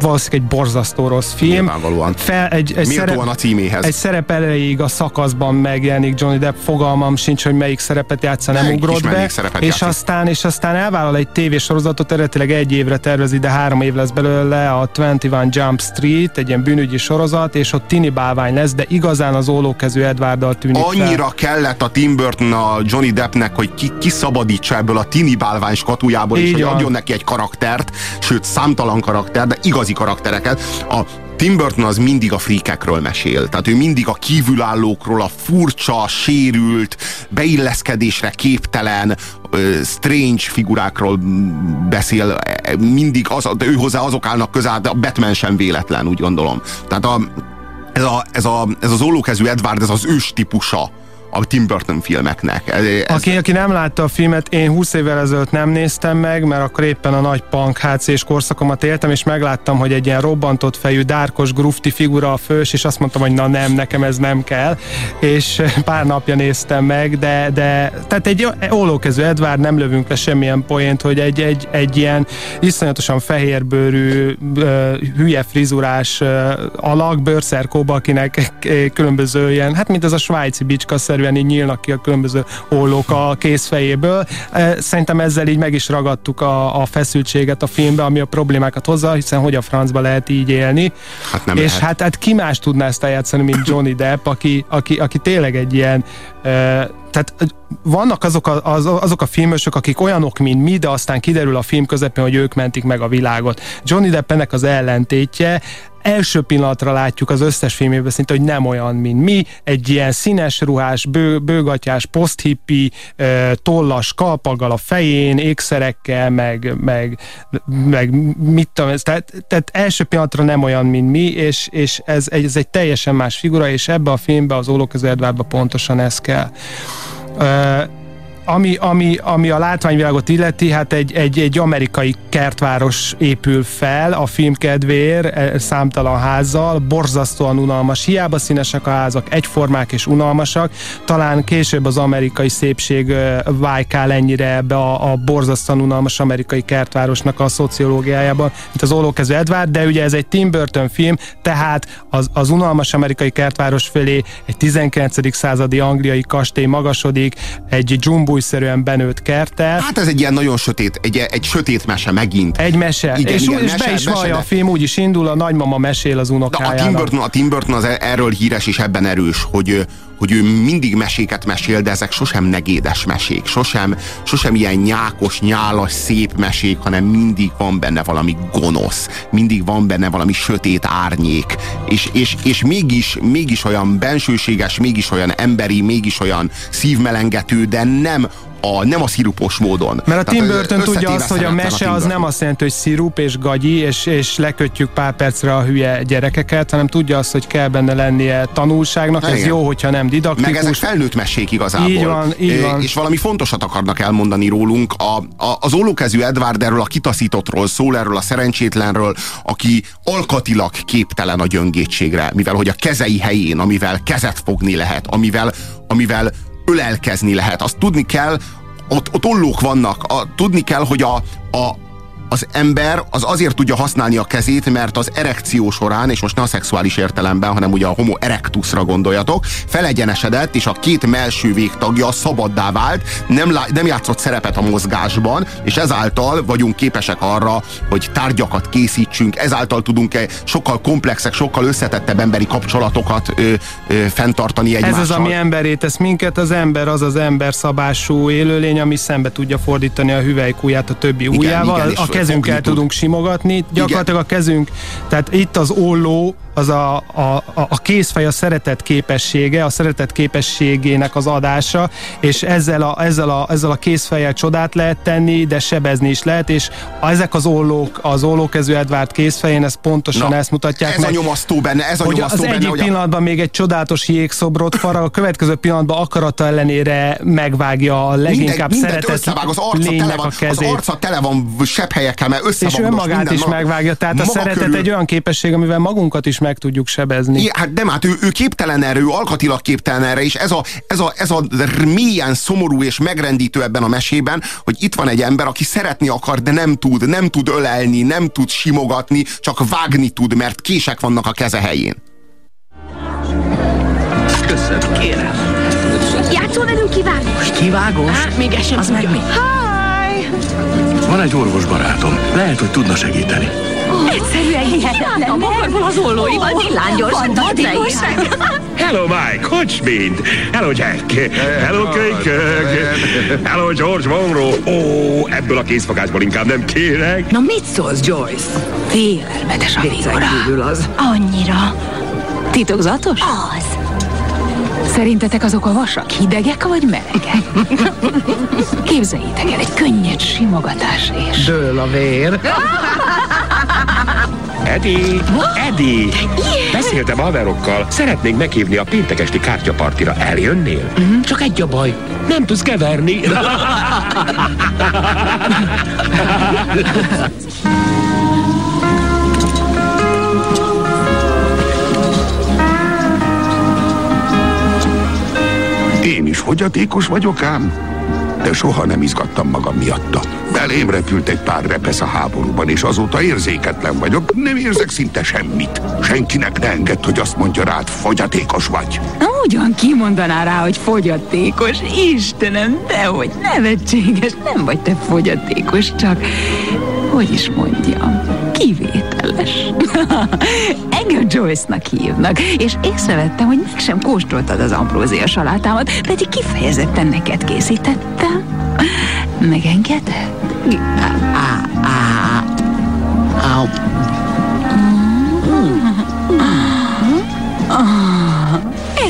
valószínűleg egy borzasztó rossz film. Nyilvánvalóan. Fel, egy, egy szerep, a címéhez. Egy szerep elejéig a szakaszban megjelenik Johnny Depp, fogalmam sincs, hogy melyik szerepet játsza, nem ugrott be. És játszik. aztán, és aztán elvállal egy tévésorozatot, eredetileg egy évre tervezi, de három év lesz belőle, a 21 Jump Street, egy ilyen bűnügyi sorozat, és ott Tini bálvány lesz, de igazán az ólókezű Edwarddal tűnik Annyira fel. kellett a Tim Burton a Johnny Deppnek, hogy ki, kiszabadítsa ebből a tini bálvány skatujából, és hogy adjon neki egy karaktert, sőt számtalan karakter, de igazi karaktereket. A Tim Burton az mindig a fríkekről mesél. Tehát ő mindig a kívülállókról, a furcsa, sérült, beilleszkedésre képtelen, strange figurákról beszél. Mindig az, ő hozzá azok állnak közel, de a Batman sem véletlen, úgy gondolom. Tehát a, ez, a, ez, a, ez az ollókezű Edward, ez az ős típusa a Tim Burton filmeknek. Ez, aki, aki nem látta a filmet, én 20 évvel ezelőtt nem néztem meg, mert akkor éppen a nagy punk HC-s korszakomat éltem, és megláttam, hogy egy ilyen robbantott fejű, dárkos, grufti figura a fős, és azt mondtam, hogy na nem, nekem ez nem kell. És pár napja néztem meg, de, de tehát egy ólókezű Edward, nem lövünk le semmilyen poént, hogy egy, egy, egy ilyen iszonyatosan fehérbőrű, hülye frizurás alak, bőrszerkóba, akinek különböző ilyen, hát mint ez a svájci bicska egyszerűen így nyílnak ki a különböző ollók a kézfejéből. Szerintem ezzel így meg is ragadtuk a, a feszültséget a filmbe, ami a problémákat hozza, hiszen hogy a francba lehet így élni. Hát nem És lehet. hát, hát ki más tudná ezt eljátszani, mint Johnny Depp, aki, aki, aki tényleg egy ilyen tehát vannak azok a, az, azok a filmösök, akik olyanok, mint mi, de aztán kiderül a film közepén, hogy ők mentik meg a világot. Johnny Depp ennek az ellentétje, első pillanatra látjuk az összes filmében szinte, hogy nem olyan, mint mi, egy ilyen színes ruhás, bő, bőgatyás, poszthippi, tollas kalpaggal a fején, ékszerekkel, meg, meg, meg mit tudom, ez, tehát, tehát első pillanatra nem olyan, mint mi, és, és ez, egy, ez egy teljesen más figura, és ebbe a filmbe, az Ólókező Edvardba pontosan ez kell. Uh, ami, ami, ami a látványvilágot illeti, hát egy, egy, egy amerikai kertváros épül fel a film kedvéért, számtalan házzal, borzasztóan unalmas. Hiába színesek a házak, egyformák és unalmasak. Talán később az amerikai szépség vájkál ennyire ebbe a, a borzasztóan unalmas amerikai kertvárosnak a szociológiájában, mint az Ólókező Edward, de ugye ez egy Tim Burton film, tehát az, az unalmas amerikai kertváros fölé egy 19. századi angliai kastély magasodik, egy Jumbo újszerűen benőtt kerttel. Hát ez egy ilyen nagyon sötét, egy, egy sötét mese megint. Egy mese. Igen, és, igen, és mese, be is vallja a film, úgy is indul, a nagymama mesél az unokájának. De a Tim Burton, a Tim Burton az erről híres és ebben erős, hogy hogy ő mindig meséket mesél, de ezek sosem negédes mesék, sosem, sosem ilyen nyákos, nyálas, szép mesék, hanem mindig van benne valami gonosz, mindig van benne valami sötét árnyék, és, és, és mégis, mégis olyan bensőséges, mégis olyan emberi, mégis olyan szívmelengető, de nem a, nem a szirupos módon. Mert a Tim Burton tudja azt, hogy a mese Tim az nem azt jelenti, hogy szirup és gagyi, és, és lekötjük pár percre a hülye gyerekeket, hanem tudja azt, hogy kell benne lennie tanulságnak, Hát ez igen. jó, hogyha nem didaktikus. Meg ezek felnőtt mesék igazából. Így van, így van. És valami fontosat akarnak elmondani rólunk. A, a, az ollókezű Edward erről a kitaszítottról szól, erről a szerencsétlenről, aki alkatilag képtelen a gyöngétségre, mivel hogy a kezei helyén, amivel kezet fogni lehet, amivel, amivel ölelkezni lehet. Azt tudni kell, ott, ott ollók vannak, a, tudni kell, hogy a, a, az ember az azért tudja használni a kezét, mert az erekció során, és most ne a szexuális értelemben, hanem ugye a homo erectusra gondoljatok, felegyenesedett, és a két melső végtagja szabaddá vált, nem, lá- nem játszott szerepet a mozgásban, és ezáltal vagyunk képesek arra, hogy tárgyakat készítsünk, ezáltal tudunk -e sokkal komplexek, sokkal összetettebb emberi kapcsolatokat ö, ö, fenntartani egymással. Ez az, ami emberé tesz minket, az ember az az ember szabású élőlény, ami szembe tudja fordítani a hüvelykúját a többi Igen, ujjával. igen, a kezünkkel tudunk simogatni, gyakorlatilag a kezünk, tehát itt az olló, az a, a, a, a kézfej a szeretet képessége, a szeretet képességének az adása, és ezzel a, ezzel a, ezzel a kézfejjel csodát lehet tenni, de sebezni is lehet, és ezek az ollók, az ollókezű Edvard kézfején, ezt pontosan Na, ezt mutatják ez meg. a nyomasztó benne, ez a hogy nyomasztó az benne, egyik hogy a- pillanatban még egy csodálatos jégszobrot farag, a következő pillanatban akarata ellenére megvágja a leginkább mindent szeretett összevág, az arca, tele van, a az kezét. arca tele van sepphelyekkel, mert és összevagdos önmagát minden is megvágja, tehát a szeretet körül. egy olyan képesség, amivel magunkat is meg tudjuk sebezni. Igen, hát nem, hát ő, ő képtelen erre, ő alkatilag képtelen erre, és ez a, ez, a, ez a mélyen szomorú és megrendítő ebben a mesében, hogy itt van egy ember, aki szeretni akar, de nem tud, nem tud ölelni, nem tud simogatni, csak vágni tud, mert kések vannak a keze helyén. Köszönöm, kérem. Játszol velünk kivágós? Kivágós? Á, még ez sem Az meg mi? Háj! Van egy orvos barátom. Lehet, hogy tudna segíteni. Egyszerűen hihetetlen. A bokorból az ollóival. Hello, Mike! Hogy mint? Hello, Jack! Hello, kölykög! Hello, George Monroe! Ó, ebből a készfogásból inkább nem kérek. Na mit szólsz, Joyce? Félelmetes a kívül az. Annyira. Titokzatos? Az. Szerintetek azok a vasak hidegek vagy melegek? Képzeljétek el egy könnyed simogatás és... Dől a vér. Eddie! Eddie! Beszéltem haverokkal. Szeretnénk meghívni a péntek esti kártyapartira. Eljönnél? Csak egy a baj. Nem tudsz keverni. is fogyatékos vagyok ám, de soha nem izgattam magam miatta. Belém repült egy pár repesz a háborúban, és azóta érzéketlen vagyok, nem érzek szinte semmit. Senkinek ne engedd, hogy azt mondja rád, fogyatékos vagy. Ugyan kimondaná rá, hogy fogyatékos. Istenem, dehogy nevetséges. Nem vagy te fogyatékos, csak... Hogy is mondjam? Kivételes. Engem Joyce-nak hívnak, és észrevettem, hogy mégsem kóstoltad az ambrózia salátámat, pedig kifejezetten neked készítettem. Megengeded? Á.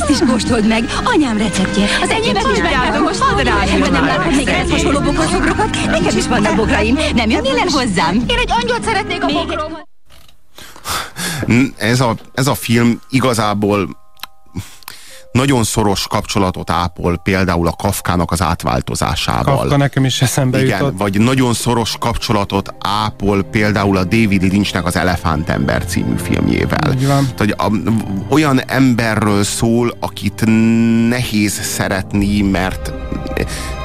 Ezt is kóstold meg. Anyám receptje. Az enyémet is beállom. Most hadd rájön. Nem látod még ehhez hasonló bokroszogrokat? Nekem is vannak bokraim. Nem jönnél el hozzám? Én egy angyalt szeretnék a bokromhoz. Ez a, ez a film igazából nagyon szoros kapcsolatot ápol például a Kafkának az átváltozásával. Kafka nekem is eszembe Igen, jutott. vagy nagyon szoros kapcsolatot ápol például a David Lynchnek az Elefántember című filmjével. Így van. Tehát, hogy a, olyan emberről szól, akit nehéz szeretni, mert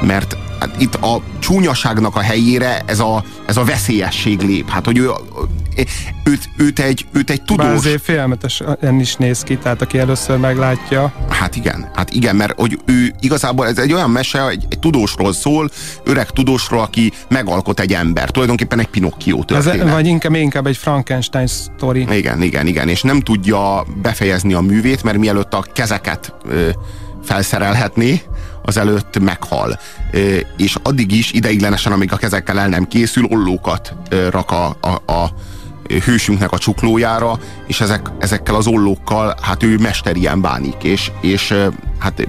mert hát itt a csúnyaságnak a helyére ez a, ez a veszélyesség lép. Hát, hogy ő, őt, őt, egy, őt egy Bár tudós... azért félelmetesen is néz ki, tehát aki először meglátja. Hát igen, hát igen, mert hogy ő igazából ez egy olyan mese, egy, egy tudósról szól, öreg tudósról, aki megalkot egy ember. Tulajdonképpen egy Pinocchio Ez, történet. vagy inkább, inkább egy Frankenstein sztori. Igen, igen, igen, és nem tudja befejezni a művét, mert mielőtt a kezeket ö, felszerelhetné, azelőtt meghal. És addig is ideiglenesen, amíg a kezekkel el nem készül, ollókat rak a, a, a hősünknek a csuklójára, és ezek, ezekkel az ollókkal hát ő mesterien bánik, és, és hát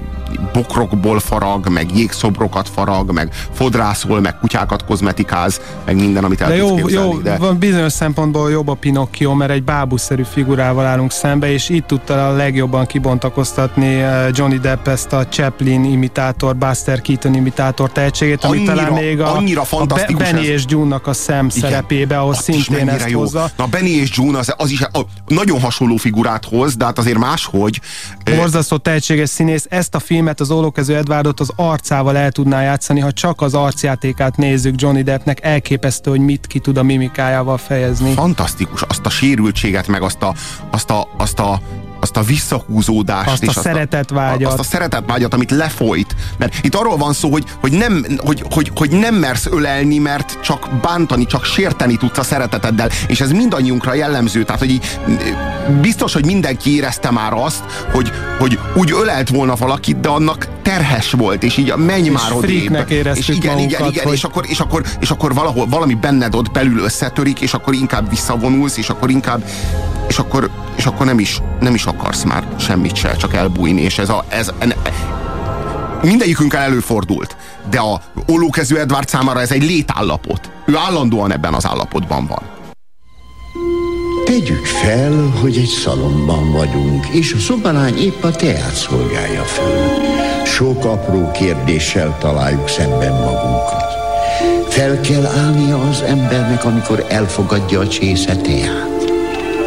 bokrokból farag, meg jégszobrokat farag, meg fodrászol, meg kutyákat kozmetikáz, meg minden, amit el de jó, képzelni, jó, de... van bizonyos szempontból jobb a Pinocchio, mert egy bábuszerű figurával állunk szembe, és itt tudta a legjobban kibontakoztatni Johnny Depp ezt a Chaplin imitátor, Buster Keaton imitátor tehetségét, ami Annyira- talán még a, annyira a Benny ez. és June-nak a szem Igen. szerepébe, ahol szintén ezt jó. hozza. Na Benny és June az, az is a, nagyon hasonló figurát hoz, de hát azért máshogy. Borzasztó tehetséges színész. Ezt a filmet, az Ólókező Edwardot az arcával el tudná játszani, ha csak az arcjátékát nézzük Johnny Deppnek. Elképesztő, hogy mit ki tud a mimikájával fejezni. Fantasztikus, azt a sérültséget, meg azt a, azt a, azt a azt a visszahúzódást Azt a és szeretetvágyat. azt a szeretetvágyat, amit lefolyt. Mert itt arról van szó, hogy, hogy, nem, hogy, hogy, hogy nem mersz ölelni, mert csak bántani, csak sérteni tudsz a szereteteddel. És ez mindannyiunkra jellemző. Tehát, hogy így, biztos, hogy mindenki érezte már azt, hogy, hogy úgy ölelt volna valakit, de annak terhes volt, és így menj És már odébb. És igen, igen, magunkat, igen, hogy- és akkor, és akkor, és akkor valahol valami benned ott belül összetörik, és akkor inkább visszavonulsz, és akkor inkább, és akkor, és akkor nem is, nem is akarsz már semmit se, csak elbújni, és ez a, ez, ene, mindegyikünkkel előfordult, de a ólókezű Edward számára ez egy létállapot. Ő állandóan ebben az állapotban van. Tegyük fel, hogy egy szalomban vagyunk, és a szobalány épp a teát szolgálja föl. Sok apró kérdéssel találjuk szemben magunkat. Fel kell állnia az embernek, amikor elfogadja a csésze teát.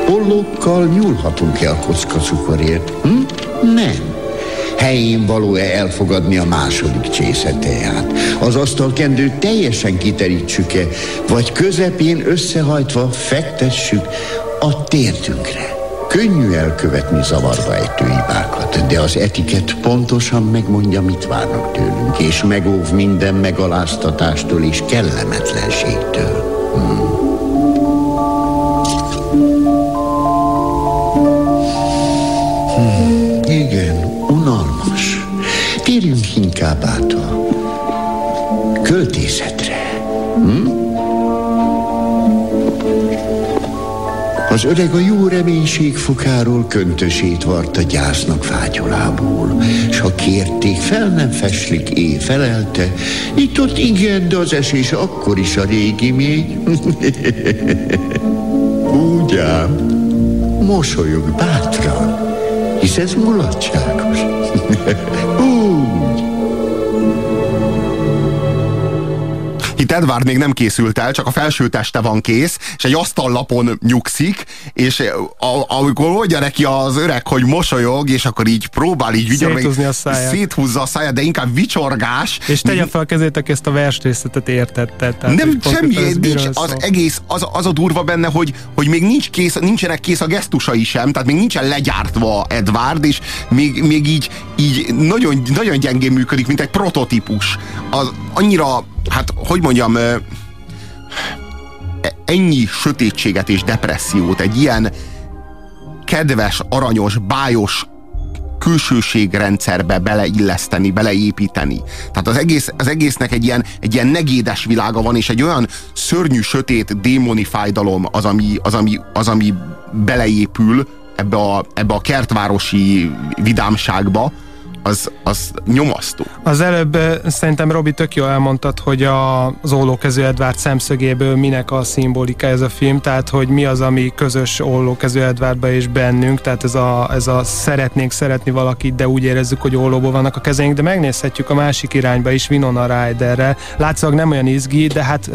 Ollókkal nyúlhatunk-e a kocka cukorért? Hm? Nem. Helyén való-e elfogadni a második csésze teát? Az asztalkendőt teljesen kiterítsük-e, vagy közepén összehajtva fektessük a térdünkre? Könnyű elkövetni zavarba ejtő hibákat, de az etiket pontosan megmondja, mit várnak tőlünk, és megóv minden megaláztatástól és kellemetlenségtől. Térjünk inkább át a költészetre. Hm? Az öreg a jó reménység fokáról köntösét vart a gyásznak fátyolából, s ha kérték, fel nem feslik, é felelte, itt ott igen, de az esés akkor is a régi még. Úgy ám, mosolyog bátran, hisz ez mulatságos. Úgy. Edward még nem készült el, csak a felső teste van kész, és egy asztallapon nyugszik, és a, amikor mondja neki az öreg, hogy mosolyog, és akkor így próbál így Széthúzni a száját. széthúzza a száját, de inkább vicsorgás. És tegye fel a kezét, aki ezt a versrészletet értette. Tehát, nem, semmi, nincs, miről az egész, az, az a durva benne, hogy, hogy még nincs kész, nincsenek kész a gesztusai sem, tehát még nincsen legyártva Edward, és még, még így, így nagyon, nagyon gyengén működik, mint egy prototípus. Az annyira, hát hogy mondjam, ennyi sötétséget és depressziót egy ilyen kedves, aranyos, bájos külsőségrendszerbe beleilleszteni, beleépíteni. Tehát az, egész, az egésznek egy ilyen, egy ilyen negédes világa van, és egy olyan szörnyű, sötét, démoni fájdalom az, ami, az, ami, az, ami beleépül ebbe a, ebbe a kertvárosi vidámságba, az, az nyomasztó. Az előbb szerintem Robi tök jól elmondtad, hogy a, az Ollókező Edvárd szemszögéből minek a szimbolika ez a film, tehát hogy mi az, ami közös Ollókező Edvárdban és bennünk, tehát ez a, ez a szeretnénk szeretni valakit, de úgy érezzük, hogy ollóból vannak a kezeink, de megnézhetjük a másik irányba is Winona Ryderrel. Látszólag nem olyan izgi, de hát,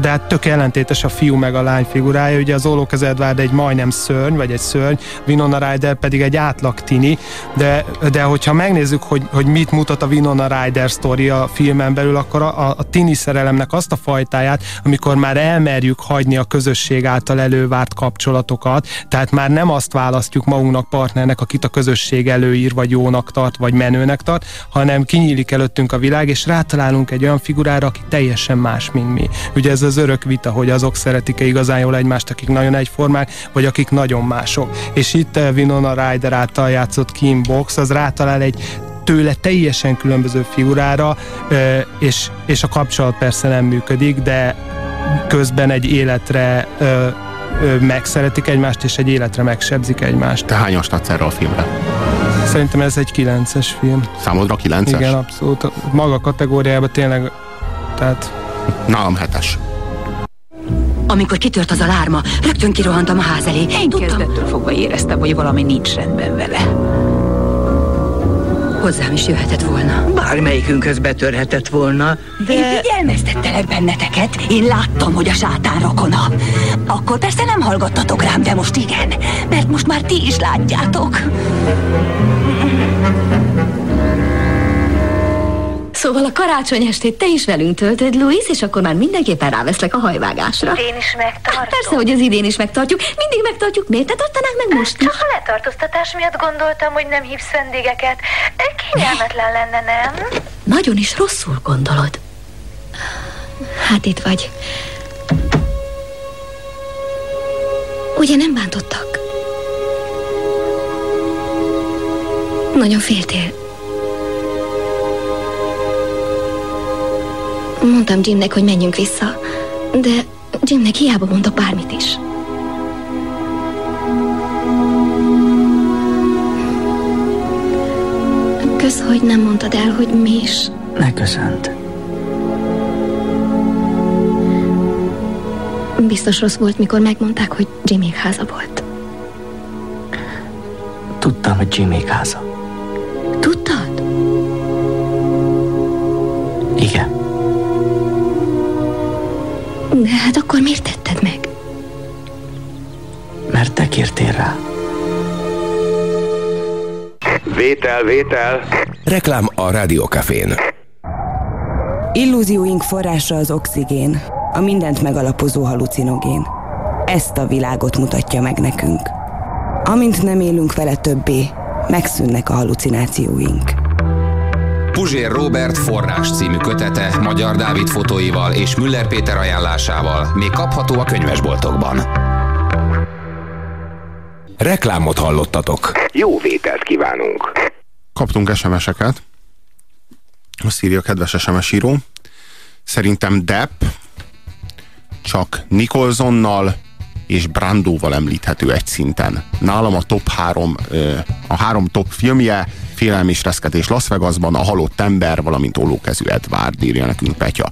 de hát tök ellentétes a fiú meg a lány figurája. Ugye az Ollókező Edvárd egy majdnem szörny, vagy egy szörny, Winona Ryder pedig egy átlag tini, de, de hogyha megnézzük, hogy, hogy mit mutat a Winona Ryder sztori a filmen belül, akkor a, a, a tini szerelemnek azt a fajtáját, amikor már elmerjük hagyni a közösség által elővárt kapcsolatokat, tehát már nem azt választjuk magunknak partnernek, akit a közösség előír, vagy jónak tart, vagy menőnek tart, hanem kinyílik előttünk a világ, és rátalálunk egy olyan figurára, aki teljesen más, mint mi. Ugye ez az örök vita, hogy azok szeretik-e igazán jól egymást, akik nagyon egyformák, vagy akik nagyon mások. És itt eh, Winona Ryder által játszott Kim Box, az rátalál egy tőle teljesen különböző figurára, és, és a kapcsolat persze nem működik, de közben egy életre megszeretik egymást, és egy életre megsebzik egymást. Te hányast adsz erre a filmre? Szerintem ez egy 9-es film. Számodra 9-es? Igen, abszolút. Maga kategóriában tényleg, tehát... Nálam 7-es. Amikor kitört az a lárma, rögtön kirohantam a ház elé. Én kezdettől fogva éreztem, hogy valami nincs rendben vele. Hozzám is jöhetett volna. Bármelyikünkhöz betörhetett volna, De... Én figyelmeztettelek benneteket. Én láttam, hogy a sátán rokona. Akkor persze nem hallgattatok rám, de most igen. Mert most már ti is látjátok. Szóval a karácsony estét te is velünk töltöd, Louis, és akkor már mindenképpen ráveszlek a hajvágásra. Én is megtartom. Hát persze, hogy az idén is megtartjuk. Mindig megtartjuk. Miért ne tartanánk meg most is? Csak a letartóztatás miatt gondoltam, hogy nem hívsz vendégeket. Kényelmetlen lenne, nem? Nagyon is rosszul gondolod. Hát itt vagy. Ugye nem bántottak? Nagyon féltél. Mondtam Jimnek, hogy menjünk vissza, de Jimnek hiába mondok bármit is. Kösz, hogy nem mondtad el, hogy mi is. megköszönt. Biztos rossz volt, mikor megmondták, hogy Jimmy háza volt. Tudtam, hogy Jimmy háza. Tudtad? Igen. De hát akkor miért tetted meg? Mert te kértél rá. Vétel, vétel. Reklám a Rádiókafén. Illúzióink forrása az oxigén, a mindent megalapozó halucinogén. Ezt a világot mutatja meg nekünk. Amint nem élünk vele többé, megszűnnek a halucinációink. Puzsér Robert forrás című kötete Magyar Dávid fotóival és Müller Péter ajánlásával még kapható a könyvesboltokban. Reklámot hallottatok. Jó vételt kívánunk. Kaptunk SMS-eket. Azt írja a kedves SMS író. Szerintem Depp csak Nicholsonnal és Brandóval említhető egy szinten. Nálam a top három, a három top filmje, Félelem és reszketés Las Vegasban, A halott ember, valamint Ollókezű Edward, írja nekünk Petya.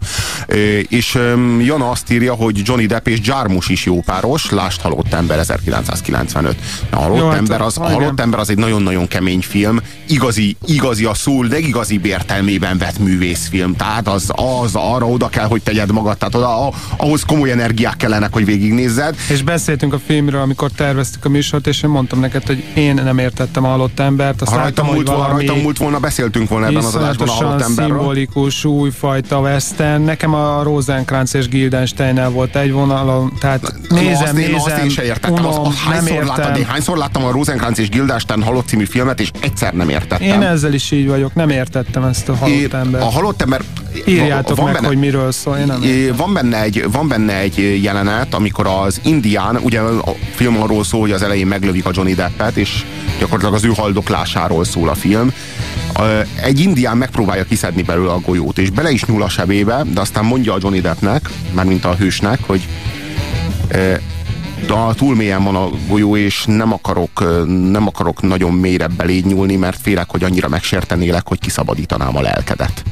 És Jana azt írja, hogy Johnny Depp és Jarmus is jó páros, lást Halott ember 1995. A halott, Jó, hát, ember, az, a halott ember az egy nagyon-nagyon kemény film, igazi, igazi a szó legigazi értelmében vett művészfilm. Tehát az, az arra oda kell, hogy tegyed magad, tehát oda, ahhoz komoly energiák kellenek, hogy végignézzed. És beszéltünk a filmről, amikor terveztük a műsort, és én mondtam neked, hogy én nem értettem a halott embert. Azt Ha hogy múlt, volna, valami rajtam múlt volna, beszéltünk volna ebben az adásban a halott emberről. szimbolikus, újfajta western. Nekem a Rosencrantz és Guildensteinnel volt egy vonalon, tehát nézem, azt, én, nézem, azt én se értettem. unom, azt nem hányszor, értem. láttad, én hányszor láttam a Rosencrantz és Guildenstern halott című filmet, és egyszer nem értettem. Én ezzel is így vagyok, nem értettem ezt a halott embert. A halott ember... Írjátok van meg, benne- hogy miről szól, én nem É, Van benne, egy, van benne egy jelenet, amikor az indián, ugye a film arról szól, hogy az elején meglövik a Johnny Deppet, és gyakorlatilag az ő haldoklásáról szól a film. Egy indián megpróbálja kiszedni belőle a golyót, és bele is nyúl a sebébe, de aztán mondja a Johnny Deppnek, mármint a hősnek, hogy de túl mélyen van a golyó, és nem akarok, nem akarok nagyon mélyre beléd nyúlni, mert félek, hogy annyira megsértenélek, hogy kiszabadítanám a lelkedet.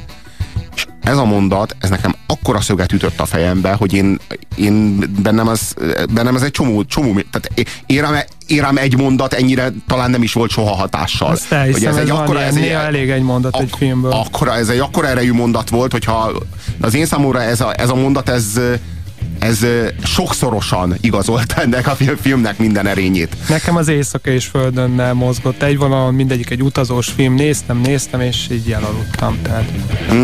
Ez a mondat, ez nekem akkora szöget ütött a fejembe, hogy én, én bennem, ez, bennem ez egy csomó, csomó tehát én rám, én rám egy mondat ennyire talán nem is volt soha hatással. Azt elhiszem, ez, ez van, akkora- ez néha elég egy mondat egy filmből. akkora, ez egy akkora erejű mondat volt, hogyha az én számomra ez a, ez a mondat, ez, ez sokszorosan igazolta ennek a fi- filmnek minden erényét. Nekem az éjszaka és földönnel mozgott egy vonalon, mindegyik egy utazós film, néztem, néztem, és így elaludtam. Tehát.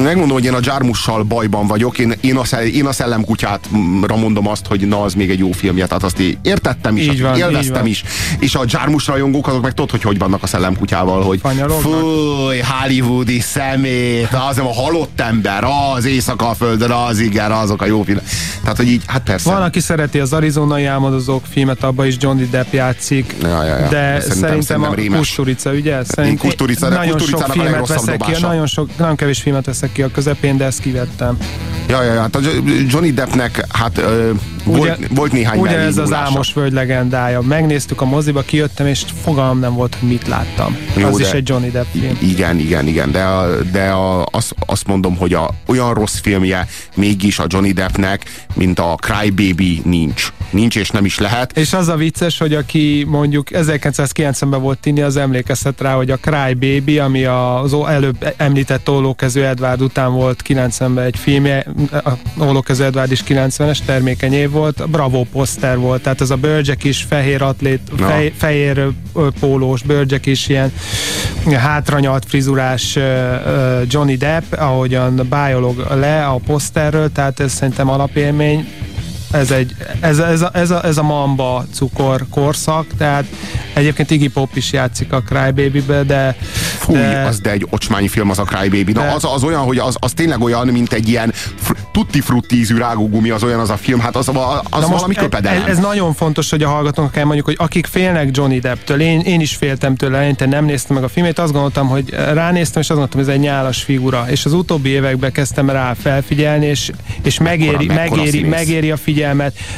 Megmondom, hogy én a Jarmussal bajban vagyok. Én, én, a, szell, én a szellemkutyátra mondom azt, hogy na, az még egy jó filmje. Tehát azt értettem is, Így van, így élveztem van. is. És a Jarmus rajongók azok meg tudod, hogy hogy vannak a szellemkutyával, hogy fúj, hollywoodi szemét, az nem a halott ember, az éjszaka a földön, az igen, azok a jó filmek. Tehát, hogy így, hát persze. Van, aki szereti az arizonai álmodozók filmet, abban is Johnny Depp játszik, Ja, ja, ja. de Szerintem- szerintem, a rémes. Kusturica, ugye? Szerintem Kusturica, nagyon sok filmet veszek ki, nagyon, sok, nagyon kevés filmet veszek ki a közepén, de ezt kivettem. Ja, ja, ja, hát a Johnny Deppnek, hát ö, Volt, volt néhány Ugye ez az. Álmos Völgy legendája. Megnéztük a moziba, kijöttem, és fogalmam nem volt, hogy mit láttam. Jó, az de- is egy Johnny Depp film. Igen, igen, igen, de, a, de a, azt, azt mondom, hogy a, olyan rossz filmje mégis a Johnny Deppnek, mint a Cry Baby nincs. Nincs és nem is lehet. És az a vicces, hogy aki mondjuk 1990-ben volt tini, az emlékezhet rá, hogy a Cry Baby, ami az előbb említett Ollókező Edward után volt 90-ben egy filmje, a Ollókező Edward is 90-es termékeny év volt, Bravo poszter volt, tehát ez a Börgyek is fehér atlét, fej, fehér pólós, Börgyek is ilyen hátranyalt frizurás Johnny Depp, ahogyan bájolog le a poszterről, tehát ez szerintem alapélmény, ez, egy, ez, ez, a, ez, a, ez a mamba cukor korszak, tehát egyébként Iggy Pop is játszik a Crybaby-be, de, Fúj, de az de egy ocsmány film az a Cry Baby. Na, De- az, az olyan, hogy az, az tényleg olyan, mint egy ilyen tutti frutti ízű rágógumi, az olyan az a film, hát az, az Na valami ez, köpedelem. ez nagyon fontos, hogy a hallgatónak elmondjuk, hogy akik félnek Johnny Depptől, én, én is féltem tőle, eleinte nem néztem meg a filmét, azt gondoltam, hogy ránéztem, és azt gondoltam, hogy ez egy nyálas figura. És az utóbbi években kezdtem rá felfigyelni, és, és megéri, Mekkora- mekkora megéri, színész. megéri a figyelmet,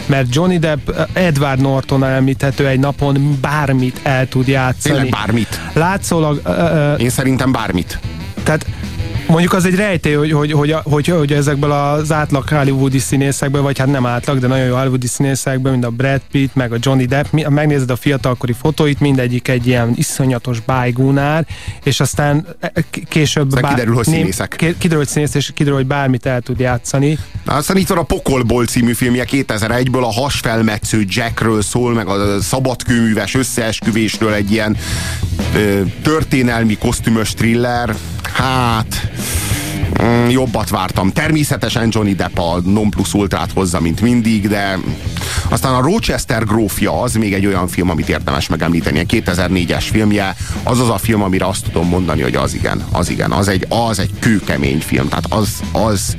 mert Johnny Depp Edward Norton említhető egy napon bármit el tud játszani. Tényleg bármit. Látszólag ö, ö, Én szerintem bármit. tehát Mondjuk az egy rejtély, hogy, hogy, hogy, hogy, hogy ezekből az átlag hollywoodi színészekből, vagy hát nem átlag, de nagyon jó hollywoodi színészekből, mint a Brad Pitt, meg a Johnny Depp, mi- megnézed a fiatalkori fotóit, mindegyik egy ilyen iszonyatos bájgúnár, és aztán e, később... Aztán kiderül, hogy színészek. ki- Kiderül, hogy színész, és kiderül, hogy bármit el tud játszani. Na, aztán itt van a Pokolból című filmje 2001-ből, a hasfelmetsző Jackről szól, meg a szabadkőműves összeesküvésről egy ilyen ö, történelmi kosztümös thriller. Hát... Mm, jobbat vártam. Természetesen Johnny Depp a non plus ultrát hozza, mint mindig, de aztán a Rochester grófja az még egy olyan film, amit érdemes megemlíteni. A 2004-es filmje, az az a film, amire azt tudom mondani, hogy az igen, az igen, az egy, az egy kőkemény film, tehát az, az,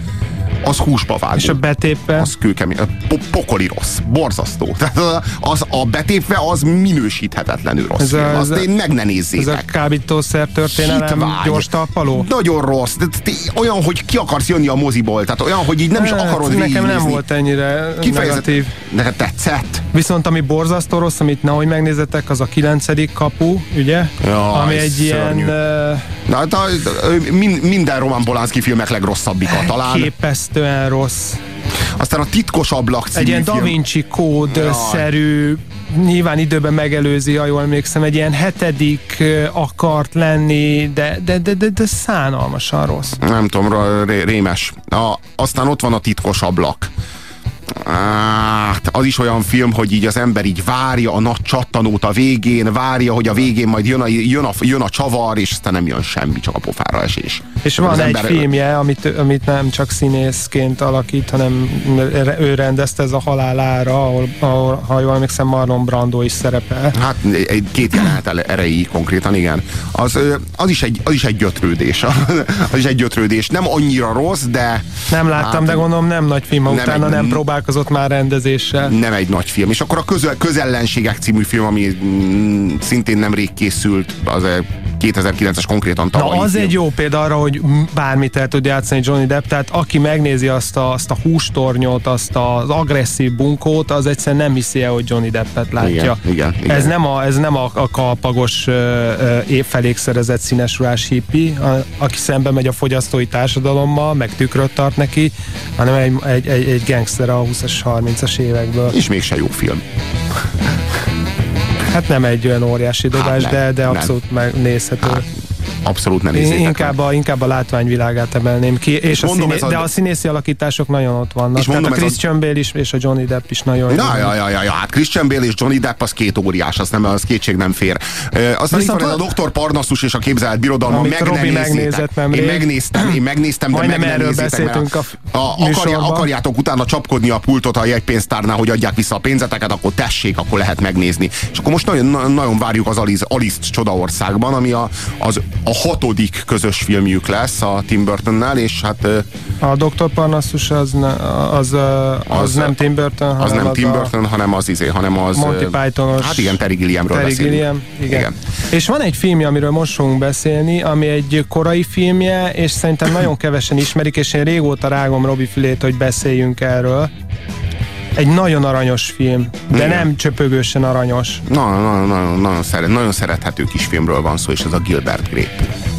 az húsba vágó. És a betépve? Az kőkemény. Po- pokoli rossz. Borzasztó. Tehát az, a betépve az minősíthetetlenül rossz Ez a- film. ez Azt a- én meg ne Ez a nézzétek. kábítószer történelem Hitvány. gyors talpaló? Nagyon rossz. De t- olyan, hogy ki akarsz jönni a moziból. Tehát olyan, hogy így nem is Hát, akarod Nekem nem volt ennyire negatív. Neked tetszett? Viszont ami borzasztó rossz, amit nehogy megnézzetek, az a kilencedik kapu, ugye? Jaj, ami egy szörnyű. ilyen uh, Na, hát a, min, minden Roman Polanski filmek legrosszabbika talán. Képesztően rossz. Aztán a titkos ablak című Egy ilyen. Da Vinci kód-szerű, nyilván időben megelőzi, ha jól emlékszem, egy ilyen hetedik akart lenni, de, de, de, de, de szánalmasan rossz. Nem tudom, ré- rémes. A, aztán ott van a titkos ablak. Hát, az is olyan film, hogy így az ember így várja a nagy csattanót a végén, várja, hogy a végén majd jön a, jön a, jön a csavar, és aztán nem jön semmi, csak a pofára esés. És van Az egy ember- filmje, amit, amit nem csak színészként alakít, hanem ő rendezte ez a halálára, ahol, ahol ha jól emlékszem, Marlon Brando is szerepel. Hát egy két jelenet ele- erejéig konkrétan, igen. Az, az, is egy, az is egy gyötrődés. az is egy gyötrődés. Nem annyira rossz, de... Nem láttam, hát, de gondolom nem nagy film, nem utána egy- nem próbálkozott már rendezéssel. Nem egy nagy film. És akkor a közel, Közellenségek című film, ami mm, szintén nemrég készült, az egy 2009-es konkrétan Na tavalyi az film. egy jó példa arra, hogy bármit el tud játszani Johnny Depp, tehát aki megnézi azt a, azt a hústornyot, azt az agresszív bunkót, az egyszerűen nem hiszi el, hogy Johnny Deppet látja. Igen, igen, igen. Ez nem a, ez nem a, a kalpagos ö, ö, évfelék szerezett színesruhás hippi, a, aki szembe megy a fogyasztói társadalommal, meg tükröt tart neki, hanem egy, egy, egy, egy gangster a 20-as, 30-as évekből. És mégse jó film. Hát nem egy olyan óriási dobás, nem, de, de nem. abszolút megnézhető. Abszolút ne Én nézzétek inkább a, inkább a látványvilágát emelném ki, és a mondom, színé, a- de a színészi alakítások nagyon ott vannak. És Tehát mondom, a Christian Bale is, és a Johnny Depp is nagyon jó. Na, ja, ja, ja, ja, hát Christian Bale és Johnny Depp az két óriás, az, nem, az kétség nem fér. Uh, aztán itt Viszont van ez a van- Dr. Parnassus és a képzelt birodalma, meg Robi megnézett nemrég. Én megnéztem, én megnéztem, de Majdnem meg erről mert beszéltünk a, a, a, akarja, műsorban. akarjátok utána csapkodni a pultot a jegypénztárnál, hogy adják vissza a pénzeteket, akkor tessék, akkor lehet megnézni. És akkor most nagyon, na- nagyon várjuk az Alice, Alice Csodaországban, ami a, az, a hatodik közös filmjük lesz a Tim Burtonnál, és hát A Dr. Parnassus az, ne, az, az, az, nem Tim Burton, az hanem nem az Tim a Burton, hanem az izé, hanem az... Monty Pythonos. Hát igen, Terry Gilliamről Terry beszélünk. Gilliam. Igen. igen. És van egy filmje, amiről most fogunk beszélni, ami egy korai filmje, és szerintem nagyon kevesen ismerik, és én régóta rágom Robi fülét, hogy beszéljünk erről. Egy nagyon aranyos film, de Igen. nem csöpögősen aranyos. Na, na, na, nagyon, szeret, nagyon szerethető kis filmről van szó, és ez a Gilbert Grape.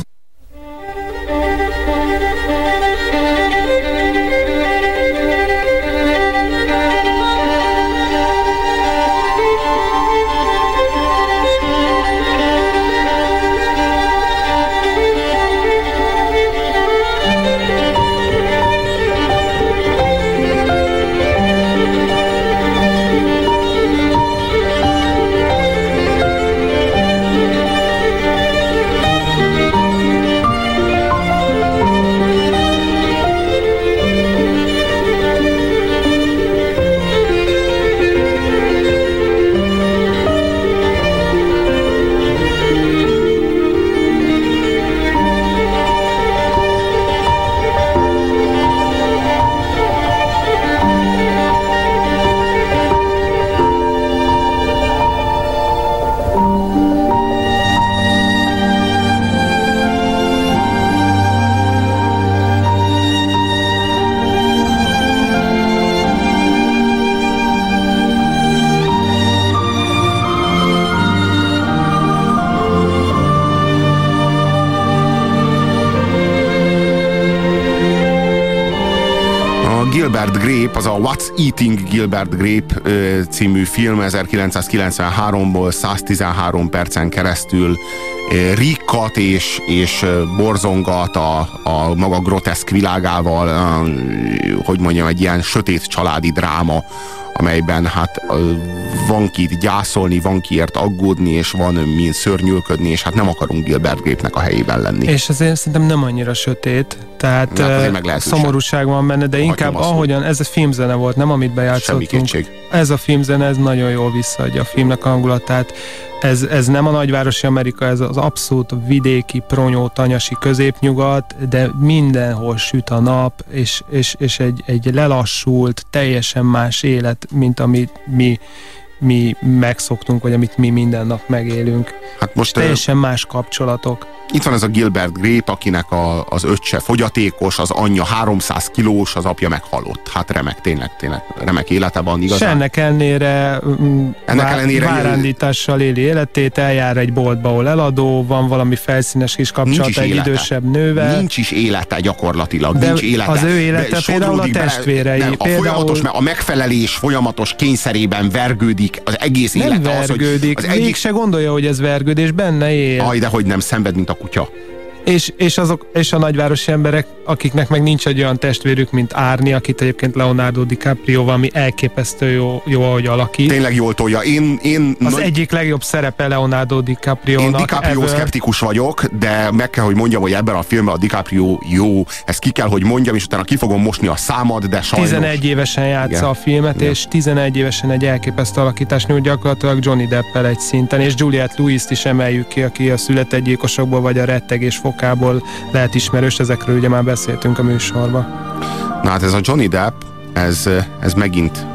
Eating Gilbert Grape című film 1993-ból 113 percen keresztül rikkat és, és borzongat a, a maga groteszk világával, hogy mondjam, egy ilyen sötét családi dráma, amelyben hát van kit gyászolni, van kiért aggódni, és van min szörnyűlködni, és hát nem akarunk Gilbert Grape-nek a helyében lenni. És azért szerintem nem annyira sötét, tehát hát szomorúság van benne, de inkább nyomasztó. ahogyan, ez a filmzene volt, nem amit bejátszottunk. Semmi kétség. Ez a filmzene, ez nagyon jól visszaadja a filmnek a hangulatát. Ez, ez nem a nagyvárosi Amerika, ez az abszolút vidéki, pronyó, tanyasi középnyugat, de mindenhol süt a nap, és, és, és egy, egy lelassult, teljesen más élet, mint amit mi mi megszoktunk, vagy amit mi minden nap megélünk. Hát most Teljesen más kapcsolatok. Itt van ez a Gilbert Grape, akinek a, az öccse fogyatékos, az anyja 300 kilós, az apja meghalott. Hát remek, tényleg, tényleg remek élete van És igazán. ennek ellenére, mm, Ennek vá- ellenére- várándítással éli életét, eljár egy boltba, ahol eladó, van valami felszínes kis kapcsolat egy élete. idősebb nővel. Nincs is élete gyakorlatilag, De nincs élete. az ő élete például a sodródik bele- testvérei, nem, a például- folyamatos, a megfelelés folyamatos kényszerében vergődik az egész nem élete. Az, hogy vergődik, az egyik... egyik se gondolja, hogy ez vergődés, benne él. Aj, de hogy nem szenved, mint a kutya. És, és, azok, és a nagyvárosi emberek, akiknek meg nincs egy olyan testvérük, mint Árni, akit egyébként Leonardo DiCaprio valami elképesztő jó, jó ahogy alakít. Tényleg jól tolja. Én, én Az nagy- egyik legjobb szerepe Leonardo Én DiCaprio-nak DiCaprio ever. szkeptikus vagyok, de meg kell, hogy mondjam, hogy ebben a filmben a DiCaprio jó. Ezt ki kell, hogy mondjam, és utána ki fogom mosni a számad, de sajnos. 11 évesen játsza Igen. a filmet, Igen. és 11 évesen egy elképesztő alakítás nyújt gyakorlatilag Johnny Deppel egy szinten, és Juliette Lewis-t is emeljük ki, aki a születegygyilkosokból vagy a rettegés fokából lehet ismerős, ezekről ugye már beszéltünk a műsorban. Na hát ez a Johnny Depp, ez, ez megint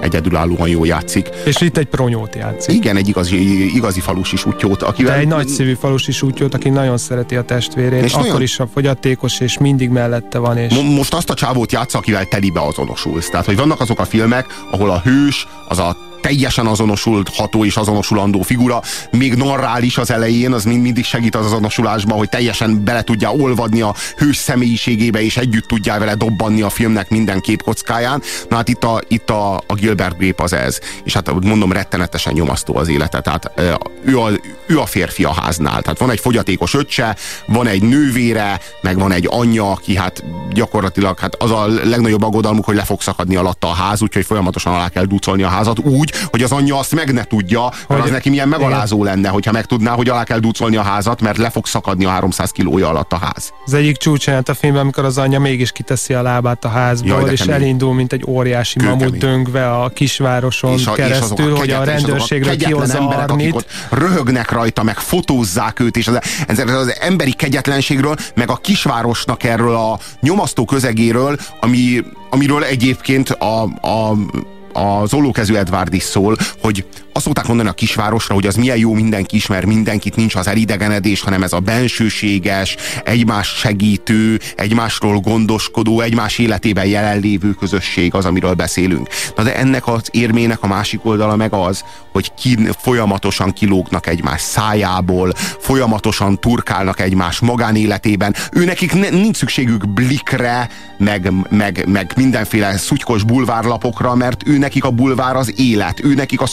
egyedülállóan jól játszik. És itt egy pronyót játszik. Igen, egy igazi, igazi falusi sutyót, akivel... De egy nagyszívű falusi sútyót, aki nagyon szereti a testvérét, És és akkor nagyon- is a fogyatékos, és mindig mellette van, és Mo- most azt a csávót játsza, akivel telibe azonosulsz. Tehát, hogy vannak azok a filmek, ahol a hős, az a teljesen azonosulható és azonosulandó figura, még narrál is az elején, az mind mindig segít az azonosulásban, hogy teljesen bele tudja olvadni a hős személyiségébe, és együtt tudjál vele dobbanni a filmnek minden két kockáján. Na hát itt a, itt a, a Gilbert Grape az ez. És hát mondom, rettenetesen nyomasztó az élete. Tehát ő a, ő a férfi a háznál. Tehát van egy fogyatékos öccse, van egy nővére, meg van egy anyja, aki hát gyakorlatilag hát az a legnagyobb aggodalmuk, hogy le fog szakadni alatta a ház, úgyhogy folyamatosan alá kell ducolni a házat úgy, hogy az anyja azt meg ne tudja, mert Hogy- az neki milyen megalázó lenne, hogyha megtudná, hogy alá kell ducolni a házat, mert le fog szakadni a 300 kilója alatt a ház. az egyik csúcsjelenet a filmben, amikor az anyja mégis kiteszi a lábát a házból, Jaj, de és kemény. elindul, mint egy óriási Kőkemény. mamut döngve a kisvároson és, a, és keresztül, a hogy a és kegyetlen kihozza emberek, akik ott röhögnek rajta, meg fotózzák őt, és az, ez, az emberi kegyetlenségről, meg a kisvárosnak erről a nyomasztó közegéről, ami, amiről egyébként a, a az ollókezű Edward is szól, hogy, azt szokták mondani a kisvárosra, hogy az milyen jó, mindenki ismer mindenkit, nincs az elidegenedés, hanem ez a bensőséges, egymás segítő, egymásról gondoskodó, egymás életében jelenlévő közösség az, amiről beszélünk. Na de ennek az érmének a másik oldala meg az, hogy ki, folyamatosan kilógnak egymás szájából, folyamatosan turkálnak egymás magánéletében. Ő nekik ne, nincs szükségük blikre, meg, meg, meg mindenféle szutykos bulvárlapokra, mert ő nekik a bulvár az élet, ő nekik a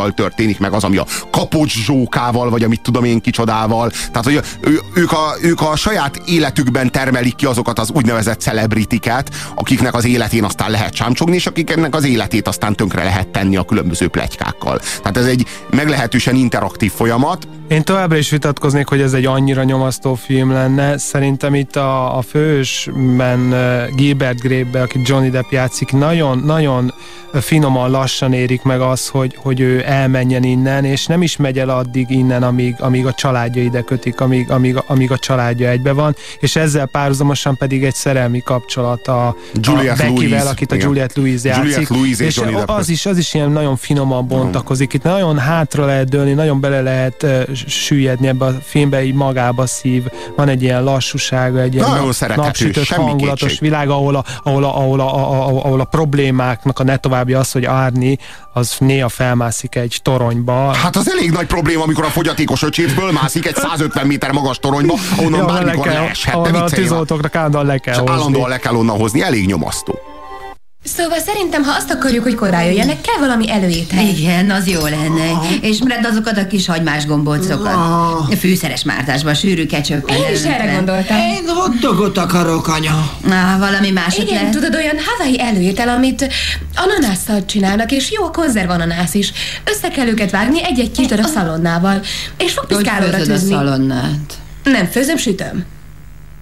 szomszéddal történik meg az, ami a kapocs zsókával, vagy amit tudom én kicsodával. Tehát, hogy ő, ők, a, ők a saját életükben termelik ki azokat az úgynevezett celebritiket, akiknek az életén aztán lehet csámcsogni, és akiknek az életét aztán tönkre lehet tenni a különböző pletykákkal. Tehát ez egy meglehetősen interaktív folyamat. Én továbbra is vitatkoznék, hogy ez egy annyira nyomasztó film lenne. Szerintem itt a, a fősben Gilbert Grape, aki Johnny Depp játszik, nagyon, nagyon finoman lassan érik meg az, hogy, hogy ő elmenjen innen, és nem is megy el addig innen, amíg, amíg a családja ide kötik, amíg, amíg, amíg a családja egybe van, és ezzel párhuzamosan pedig egy szerelmi kapcsolat a, Juliette a Beckyvel, Louise, akit a igen. Juliette Louise játszik. Juliette Louise és és az is, az is ilyen nagyon finoman bontakozik, itt nagyon hátra lehet dőlni, nagyon bele lehet uh, süllyedni ebbe a filmbe, így magába szív, van egy ilyen lassúsága, egy ilyen Nagyon nap- semmi hangulatos kétség. világ, ahol a, ahol, a, ahol, a, ahol a problémáknak a ne további az, hogy Árni az néha felmászik egy toronyba. Hát az elég nagy probléma, amikor a fogyatékos öcsét fölmászik egy 150 méter magas toronyba, ahonnan Ja, le bármikor kell, leeshet. Ne a tűzoltóknak állandóan le kell hozni. állandóan le kell onnan hozni, elég nyomasztó. Szóval szerintem, ha azt akarjuk, hogy korán jöjjenek, kell valami előétel. Igen, az jó lenne. És mert azokat a kis hagymás gombócokat. Fűszeres mártásban, sűrű kecsökkel. Én is erre gondoltam. Én hotdogot akarok, anya. Ah, valami másot Igen, lehet. tudod, olyan havai előétel, amit ananásszal csinálnak, és jó a konzervananász is. Össze kell őket vágni egy-egy kis darab szalonnával, és Hogy fogpiszkálóra főzöd a tűzni. szalonnát? Nem főzöm, sütöm.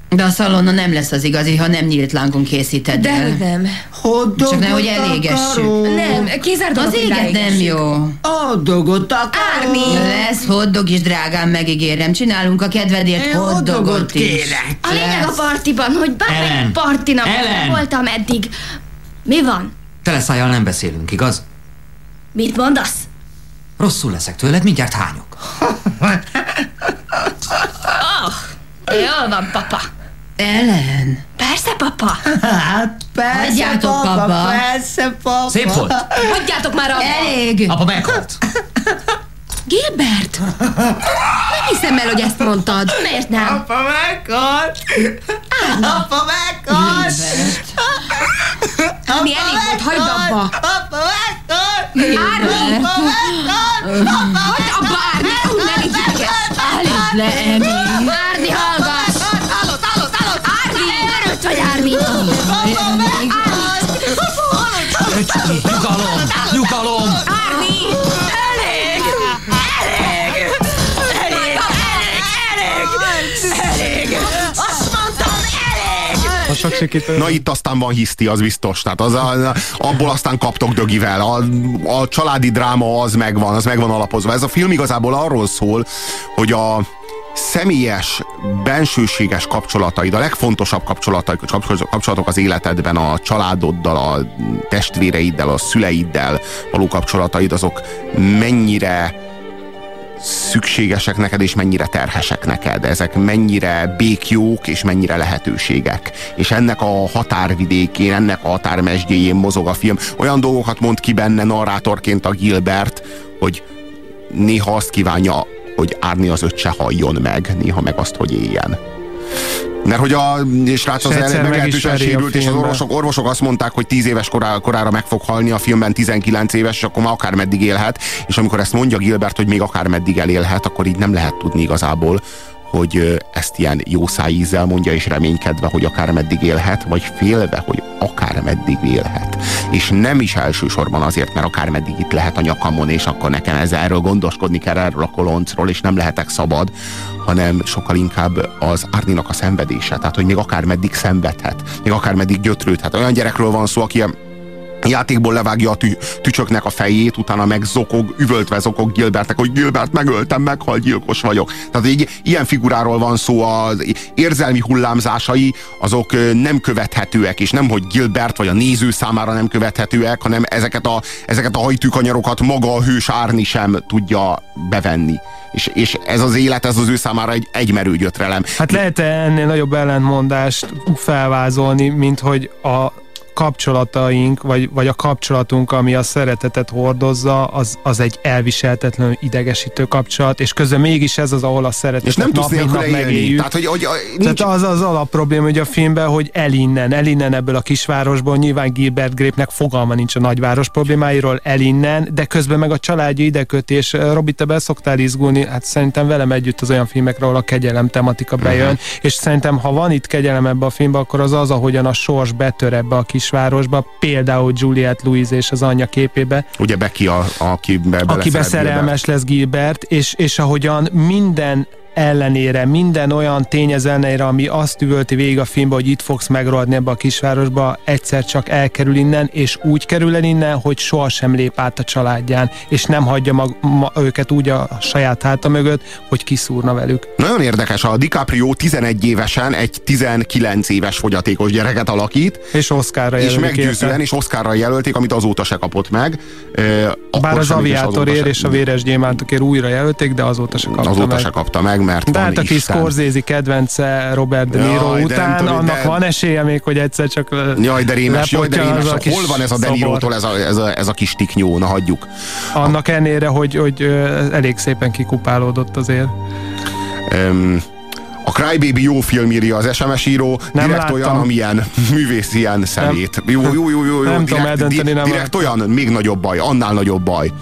De a szalonna nem lesz az igazi, ha nem nyílt lángon készíted De el. nem. Hotdogot Csak nehogy elégessük. Nem, kizárt Az éget nem jó. Hotdogot akarom. Árni! Lesz hotdog is, drágám, megígérem. Csinálunk a kedvedért hotdogot is. kérek. A lényeg a partiban, hogy bármelyik Ellen! partinap Ellen! voltam eddig. Mi van? Teleszájjal nem beszélünk, igaz? Mit mondasz? Rosszul leszek tőled, mindjárt hányok. Oh, jól van, papa. Ellen. Persze, papa. Hát persze, Hagyjátok, papa, papa. persze, papa. Szép volt. Hagyjátok már abba! Elég. Apa meghalt. Gilbert! Nem hiszem el, hogy ezt mondtad. Miért nem? Apa meghalt. Apa meghalt. Ami elég volt, hagyd abba! Apa meghalt. Árni! Apa meghalt. Hagyd abba, Árni! Ú, Ne légy! Állítsd le, Emi. Árni! Öcsi, nyugalom, nyugalom. Árni! Elég! Elég! Elég! Elég! Elég! Azt mondtam, elég! Ha sok sikítő. Na itt aztán van hiszti, az biztos. Tehát az a, abból aztán kaptok dögivel. A, a családi dráma az megvan, az megvan alapozva. Ez a film igazából arról szól, hogy a személyes, bensőséges kapcsolataid, a legfontosabb kapcsolatok, kapcsolatok az életedben, a családoddal, a testvéreiddel, a szüleiddel való kapcsolataid, azok mennyire szükségesek neked, és mennyire terhesek neked. Ezek mennyire békjók, és mennyire lehetőségek. És ennek a határvidékén, ennek a határmesdjéjén mozog a film. Olyan dolgokat mond ki benne narrátorként a Gilbert, hogy néha azt kívánja, hogy Árni az öccse halljon meg, néha meg azt, hogy éljen. Mert hogy a srác az el- meglehetősen sérült, és az orvosok, orvosok azt mondták, hogy 10 éves korá, korára meg fog halni, a filmben 19 éves, és akkor már akármeddig élhet. És amikor ezt mondja Gilbert, hogy még akármeddig elélhet, akkor így nem lehet tudni igazából, hogy ezt ilyen jó szájízzel mondja, és reménykedve, hogy akármeddig élhet, vagy félve, hogy akármeddig élhet. És nem is elsősorban azért, mert akármeddig itt lehet a nyakamon, és akkor nekem ez erről gondoskodni kell erről a koloncról, és nem lehetek szabad, hanem sokkal inkább az Árninak a szenvedése. Tehát, hogy még akármeddig szenvedhet, még akármeddig gyötrődhet. Olyan gyerekről van szó, aki játékból levágja a tü, tücsöknek a fejét, utána meg zokog, üvöltve zokog Gilbertnek, hogy Gilbert, megöltem, meghal, gyilkos vagyok. Tehát egy ilyen figuráról van szó, az érzelmi hullámzásai azok nem követhetőek, és nem, hogy Gilbert vagy a néző számára nem követhetőek, hanem ezeket a, ezeket a hajtűkanyarokat maga a hős Árni sem tudja bevenni. És, és ez az élet, ez az ő számára egy egymerő gyötrelem. Hát lehet ennél nagyobb ellentmondást felvázolni, mint hogy a kapcsolataink, vagy, vagy a kapcsolatunk, ami a szeretetet hordozza, az, az egy elviseltetlenül idegesítő kapcsolat, és közben mégis ez az, ahol a szeretetet és nem nap, mint nap megéljük. Tehát, hogy, hogy, nincs... Tehát az az alap probléma, hogy a filmben, hogy elinnen, elinnen ebből a kisvárosból, nyilván Gilbert Grape-nek fogalma nincs a nagyváros problémáiról, elinnen, de közben meg a családja idekötés. Robi, te be szoktál izgulni, hát szerintem velem együtt az olyan filmekre, ahol a kegyelem tematika bejön, uh-huh. és szerintem, ha van itt kegyelem ebbe a filmbe, akkor az az, ahogyan a sors betör ebbe a kis kisvárosba, például Juliette Louise és az anyja képébe. Ugye Becky, a, aki be, Akibe szerelmes lesz Gilbert, és, és ahogyan minden ellenére, minden olyan tényező ellenére, ami azt üvölti végig a filmbe, hogy itt fogsz megrohadni ebbe a kisvárosba, egyszer csak elkerül innen, és úgy kerül el innen, hogy sohasem lép át a családján, és nem hagyja mag, ma, őket úgy a saját háta mögött, hogy kiszúrna velük. Nagyon érdekes, a DiCaprio 11 évesen egy 19 éves fogyatékos gyereket alakít. És Oscarra És meggyőzően, érte. és Oscarra jelölték, amit azóta se kapott meg. E, Bár az aviátorért és a véres gyémántokért újra jelölték, de azóta se kapta azóta meg. se kapta meg, mert De hát aki Scorsese kedvence Robert De Niro jaj, után, de annak de... van esélye még, hogy egyszer csak Jaj, de rémes, jaj, de rémes. Hol van ez a De Niro-tól ez a, ez, a, ez a kis tiknyó? Na, hagyjuk. Annak ennére, hogy, hogy elég szépen kikupálódott azért. Um, a Crybaby jó film írja az SMS író, nem direkt láttam. olyan, amilyen művész ilyen szemét. Nem. Jó, jó, jó, jó, jó. Nem direkt, tudom eldönteni, nem Direkt olyan, még nagyobb baj, annál nagyobb baj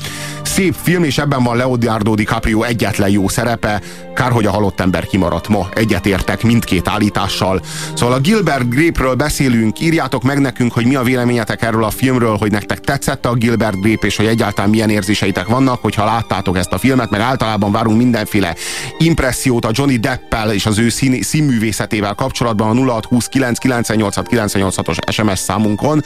szép film, és ebben van Leonardo DiCaprio egyetlen jó szerepe. Kár, hogy a halott ember kimaradt ma. Egyetértek mindkét állítással. Szóval a Gilbert Grape-ről beszélünk, írjátok meg nekünk, hogy mi a véleményetek erről a filmről, hogy nektek tetszett a Gilbert Grape, és hogy egyáltalán milyen érzéseitek vannak, hogyha láttátok ezt a filmet, meg általában várunk mindenféle impressziót a Johnny Deppel és az ő szín, színművészetével kapcsolatban a 0629 986 986-os SMS számunkon.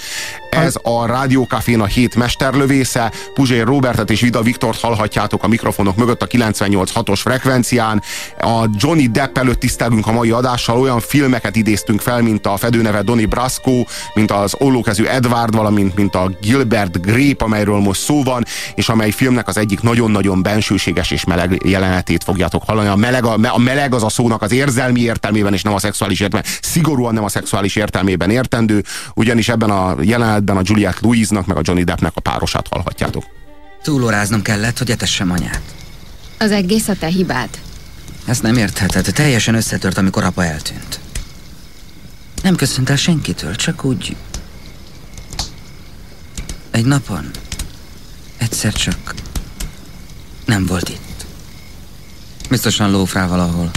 Ez a Rádiókafén a hét mesterlövésze, Puzsér Robertet és Vida Viktort hallhatjátok a mikrofonok mögött a 98.6-os frekvencián. A Johnny Depp előtt tisztelgünk a mai adással, olyan filmeket idéztünk fel, mint a fedőneve Donny Brasco, mint az ollókezű Edward, valamint mint a Gilbert Grape, amelyről most szó van, és amely filmnek az egyik nagyon-nagyon bensőséges és meleg jelenetét fogjátok hallani. A meleg, a, a meleg az a szónak az érzelmi értelmében, és nem a szexuális értelmében, szigorúan nem a szexuális értelmében értendő, ugyanis ebben a jelenetben a Juliette Louise-nak, meg a Johnny Deppnek a párosát hallhatjátok. Túlóráznom kellett, hogy etessem anyát. Az egész a te hibád. Ezt nem értheted. Teljesen összetört, amikor apa eltűnt. Nem köszönt el senkitől, csak úgy... Egy napon egyszer csak nem volt itt. Biztosan lófrá valahol.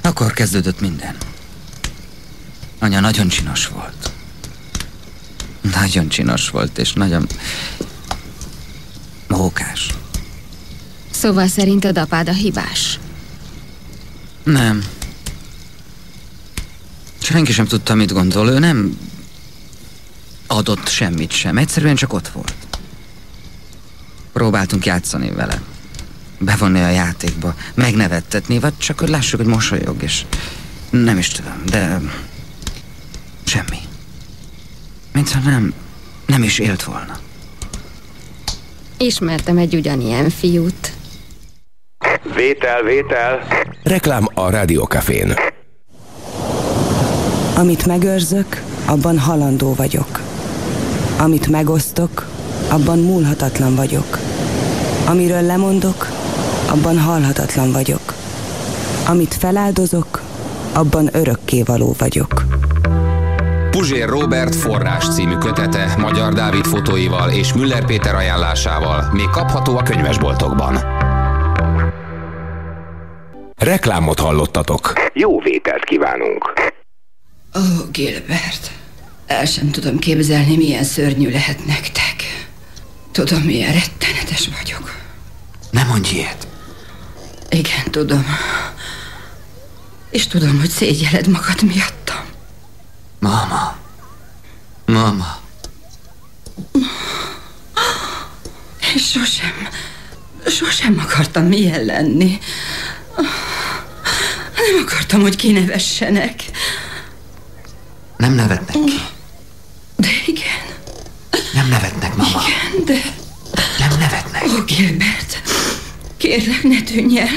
Akkor kezdődött minden. Anya nagyon csinos volt. Nagyon csinos volt, és nagyon mókás. Szóval szerinted apád a hibás? Nem. Senki sem tudta, mit gondol. Ő nem adott semmit sem. Egyszerűen csak ott volt. Próbáltunk játszani vele. Bevonni a játékba. Megnevettetni, vagy csak hogy lássuk, hogy mosolyog, és nem is tudom, de semmi. Mintha nem, nem is élt volna. Ismertem egy ugyanilyen fiút. Vétel, vétel. Reklám a Rádiókafén. Amit megőrzök, abban halandó vagyok. Amit megosztok, abban múlhatatlan vagyok. Amiről lemondok, abban halhatatlan vagyok. Amit feláldozok, abban örökké való vagyok. Puzsér Robert forrás című kötete Magyar Dávid fotóival és Müller Péter ajánlásával még kapható a könyvesboltokban. Reklámot hallottatok. Jó vételt kívánunk. Ó, oh, Gilbert, el sem tudom képzelni, milyen szörnyű lehet nektek. Tudom, milyen rettenetes vagyok. Nem mondj ilyet. Igen, tudom. És tudom, hogy szégyeled magad miattam. Mama. Én sosem, sosem akartam ilyen lenni. Nem akartam, hogy kinevessenek. Nem nevetnek ki. De igen. Nem nevetnek, mama. Igen, de... Nem nevetnek. Ó, Gilbert, kérlek, ne tűnj el.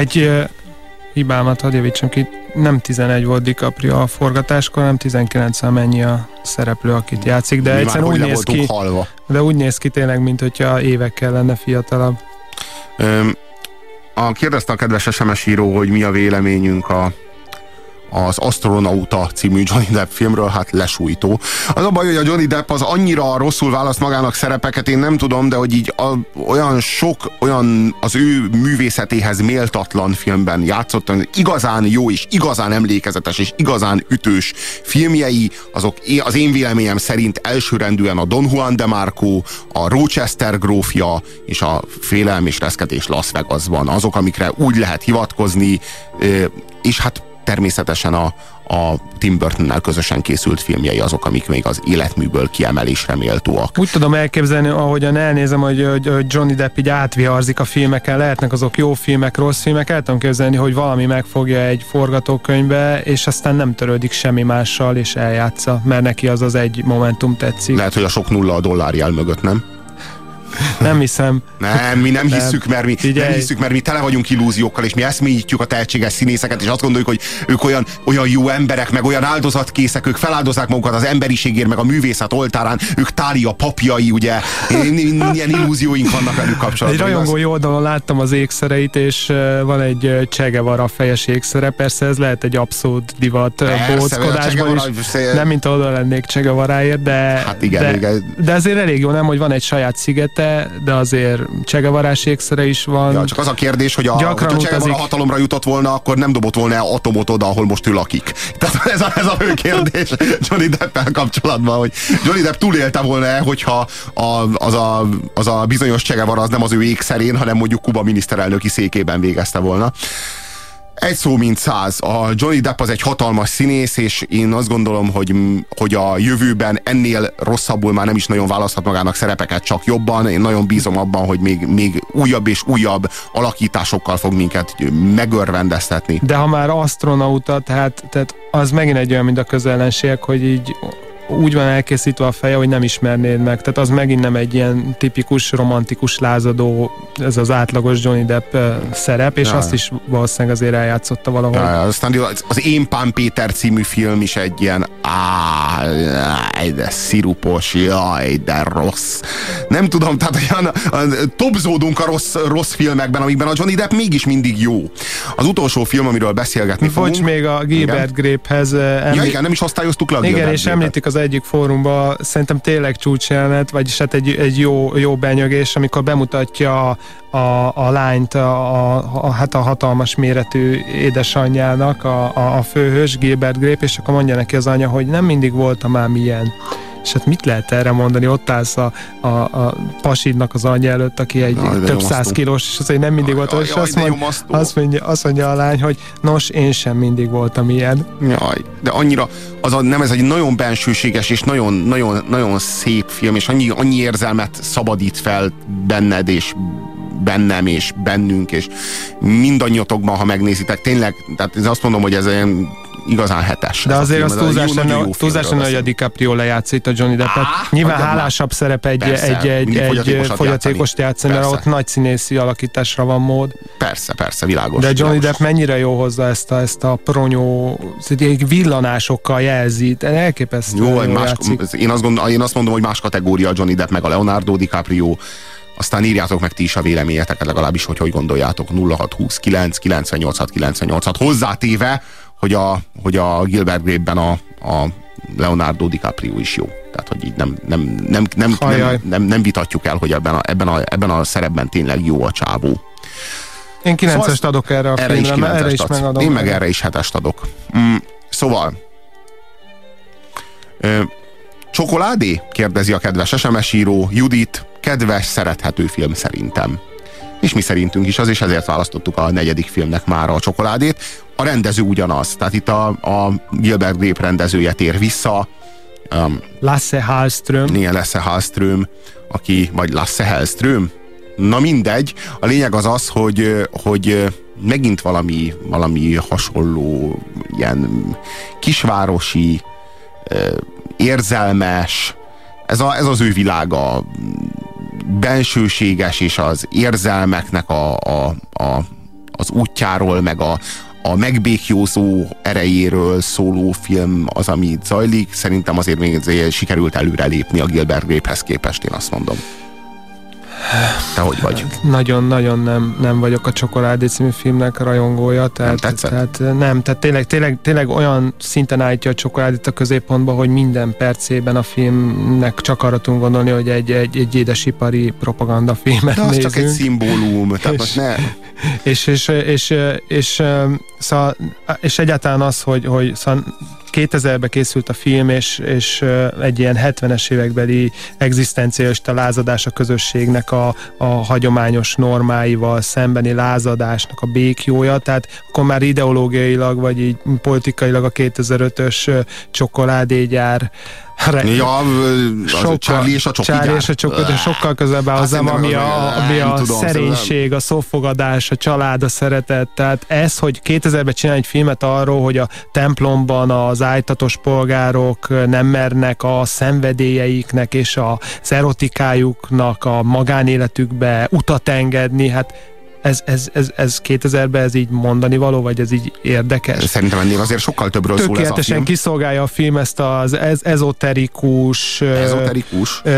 Egy uh, hibámat hadd javítsam ki, nem 11 volt DiCaprio a forgatáskor, hanem 19 mennyi a szereplő, akit játszik, de Mi egyszerűen úgy néz ki, halva. de úgy néz ki tényleg, mint hogyha évekkel lenne fiatalabb. Öm, a, kérdezte a kedves SMS író, hogy mi a véleményünk a, az Astronauta című Johnny Depp filmről, hát lesújtó. Az a baj, hogy a Johnny Depp az annyira rosszul választ magának szerepeket, én nem tudom, de hogy így a, olyan sok, olyan az ő művészetéhez méltatlan filmben játszott, igazán jó és igazán emlékezetes és igazán ütős filmjei, azok az én véleményem szerint elsőrendűen a Don Juan de Marco, a Rochester grófja és a Félelem és Reszketés Las Vegasban. Azok, amikre úgy lehet hivatkozni, és hát természetesen a, a Tim Burtonnel közösen készült filmjei azok, amik még az életműből kiemelésre méltóak. Úgy tudom elképzelni, ahogyan elnézem, hogy, hogy, Johnny Depp így átviharzik a filmeken, lehetnek azok jó filmek, rossz filmek, el tudom képzelni, hogy valami megfogja egy forgatókönyvbe, és aztán nem törődik semmi mással, és eljátsza, mert neki az az egy momentum tetszik. Lehet, hogy a sok nulla a dollárjel mögött, nem? Nem hiszem. Nem, mi nem Nem. hisszük, mert mi, Figyelj. nem hisszük, mert mi tele vagyunk illúziókkal, és mi eszményítjük a tehetséges színészeket, és azt gondoljuk, hogy ők olyan, olyan jó emberek, meg olyan áldozatkészek, ők feláldozzák magukat az emberiségért, meg a művészet oltárán, ők tália papjai, ugye, ilyen illúzióink vannak velük Egy kapcsolatban. igaz? rajongói oldalon láttam az ékszereit, és van egy Che Guevara fejes ékszere, persze ez lehet egy abszolút divat bóckodásban is. Nem, mint oda lennék Che Guevaráért, de, Hát igen, de, igen. de azért elég jó, nem, hogy van egy saját szigete, de azért Che Guevarás ékszere is van. Ja, csak az a kérdés, hogy a, Gyakran hogyha utazik. hatalomra jutott volna, akkor nem dobott volna el atomot oda, ahol most ő lakik. Tehát ez a, ez a fő kérdés Johnny Deppel kapcsolatban, hogy Johnny Depp túlélte volna hogyha a, az, a, az a bizonyos Che Guevara az nem az ő ékszerén, hanem mondjuk Kuba miniszterelnöki székében végezte volna. Egy szó, mint száz. A Johnny Depp az egy hatalmas színész, és én azt gondolom, hogy, hogy a jövőben ennél rosszabbul már nem is nagyon választhat magának szerepeket, csak jobban. Én nagyon bízom abban, hogy még, még újabb és újabb alakításokkal fog minket megörvendeztetni. De ha már astronauta, tehát, tehát az megint egy olyan, mint a közellenségek, hogy így úgy van elkészítve a feje, hogy nem ismernéd meg. Tehát az megint nem egy ilyen tipikus, romantikus, lázadó, ez az átlagos Johnny Depp szerep, és Ja. azt is valószínűleg azért eljátszotta valahol. Ja, aztán az, Én Pán Péter című film is egy ilyen áj, de szirupos, jaj, de rossz. Nem tudom, tehát olyan topzódunk a rossz, rossz filmekben, amikben a Johnny Depp mégis mindig jó. Az utolsó film, amiről beszélgetni fogunk. Bocs, még a Gilbert Grape-hez ö, Ja, említ- igen, nem is osztályoztuk le a Igen, Gilbert és Grape-et. említik az egyik fórumban, szerintem tényleg csúcsjelenet, vagyis hát egy, egy jó, jó benyögés, amikor bemutatja a, a, a lányt a, a, a, hát a hatalmas méretű édesanyjának, a, a, a főhős, Gilbert Grape, és akkor mondja neki az anya, hogy nem mindig voltam ám ilyen. És hát mit lehet erre mondani? Ott állsz a, a, a pasidnak az anyja előtt, aki egy de több száz kilós, és hogy nem mindig Jaj, és azt, mond, azt, mondja, azt mondja a lány, hogy nos, én sem mindig voltam ilyen. Jaj, de annyira, az a, nem ez egy nagyon bensőséges és nagyon, nagyon, nagyon szép film, és annyi, annyi érzelmet szabadít fel benned, és bennem, és bennünk, és mindannyiatokban, ha megnézitek, tényleg, tehát én azt mondom, hogy ez olyan igazán hetes. De azért az túlzás jó- lenne, jó túlzás lenne, hogy a. DiCaprio lejátszik a Johnny Deppet. Nyilván már. hálásabb szerep egy, Persze, egy, egy, egy fogyatékost játszani, mert ott nagy színészi alakításra van mód. Persze, persze, világos. De Johnny. Depp mennyire jó hozza ezt a, ezt a pronyó, villanásokkal jelzi, elképesztő Jó, egy más, én, azt gondol, én azt mondom, hogy más kategória a Johnny Depp meg a Leonardo DiCaprio. Aztán írjátok meg ti is a véleményeteket, legalábbis, hogy hogy gondoljátok. 0629 986 986 hozzátéve, hogy a, hogy a Gilbert Grape-ben a, a Leonardo DiCaprio is jó. Tehát, hogy így nem, nem, nem, nem, Ajaj. nem, nem, nem vitatjuk el, hogy ebben a, ebben, a, ebben a szerepben tényleg jó a csávó. Én 9-est Szóval adok erre a erre is filmre, mert erre is megadom. Én meg erre is hetest adok. Mm, szóval, ö, csokoládé? kérdezi a kedves SMS író. Judit, kedves, szerethető film szerintem. És mi szerintünk is az, és ezért választottuk a negyedik filmnek már a csokoládét. A rendező ugyanaz, tehát itt a, a Gilbert Grape rendezője tér vissza. Um, Lasse Hallström. Igen, Lasse Hallström, aki, vagy Lasse Hallström. Na mindegy, a lényeg az az, hogy, hogy megint valami, valami hasonló, ilyen kisvárosi, érzelmes, ez, a, ez az ő világa, bensőséges és az érzelmeknek a, a, a, az útjáról, meg a, a megbékjózó erejéről szóló film az, ami zajlik. Szerintem azért még sikerült előrelépni a Gilbert Grapehez képest, én azt mondom. Te hogy vagy? Nagyon-nagyon nem, nem vagyok a Csokoládé című filmnek rajongója. Tehát, nem tetszett? Tehát nem, tehát tényleg, tényleg, tényleg olyan szinten állítja a Csokoládét a középpontba, hogy minden percében a filmnek csak arra tudunk gondolni, hogy egy, egy, egy édesipari propagandafilmet De az nézünk. csak egy szimbólum, tehát most ne... És, és, és, és, és, szóval, és egyáltalán az, hogy, hogy szóval 2000-ben készült a film, és, és egy ilyen 70-es évekbeli egzisztencialista lázadás a közösségnek a, a hagyományos normáival szembeni lázadásnak a békjója, tehát akkor már ideológiailag, vagy így politikailag a 2005-ös csokoládégyár Ja, sokkal, Charlie és a csokigyár. Charlie és a csokigyár sokkal közelebb áll hozzám, ami a, ami a tudom, szerénység, a szófogadás, a család, a szeretet. Tehát ez, hogy 2000-ben csinálni egy filmet arról, hogy a templomban az ájtatos polgárok nem mernek a szenvedélyeiknek és az erotikájuknak a magánéletükbe utat engedni, hát ez, ez, ez, ez 2000-ben ez így mondani való, vagy ez így érdekes? Szerintem ennél azért sokkal többről szól ez a Tökéletesen film. kiszolgálja a film ezt az ez, ezoterikus, Ezoterikus? Ö,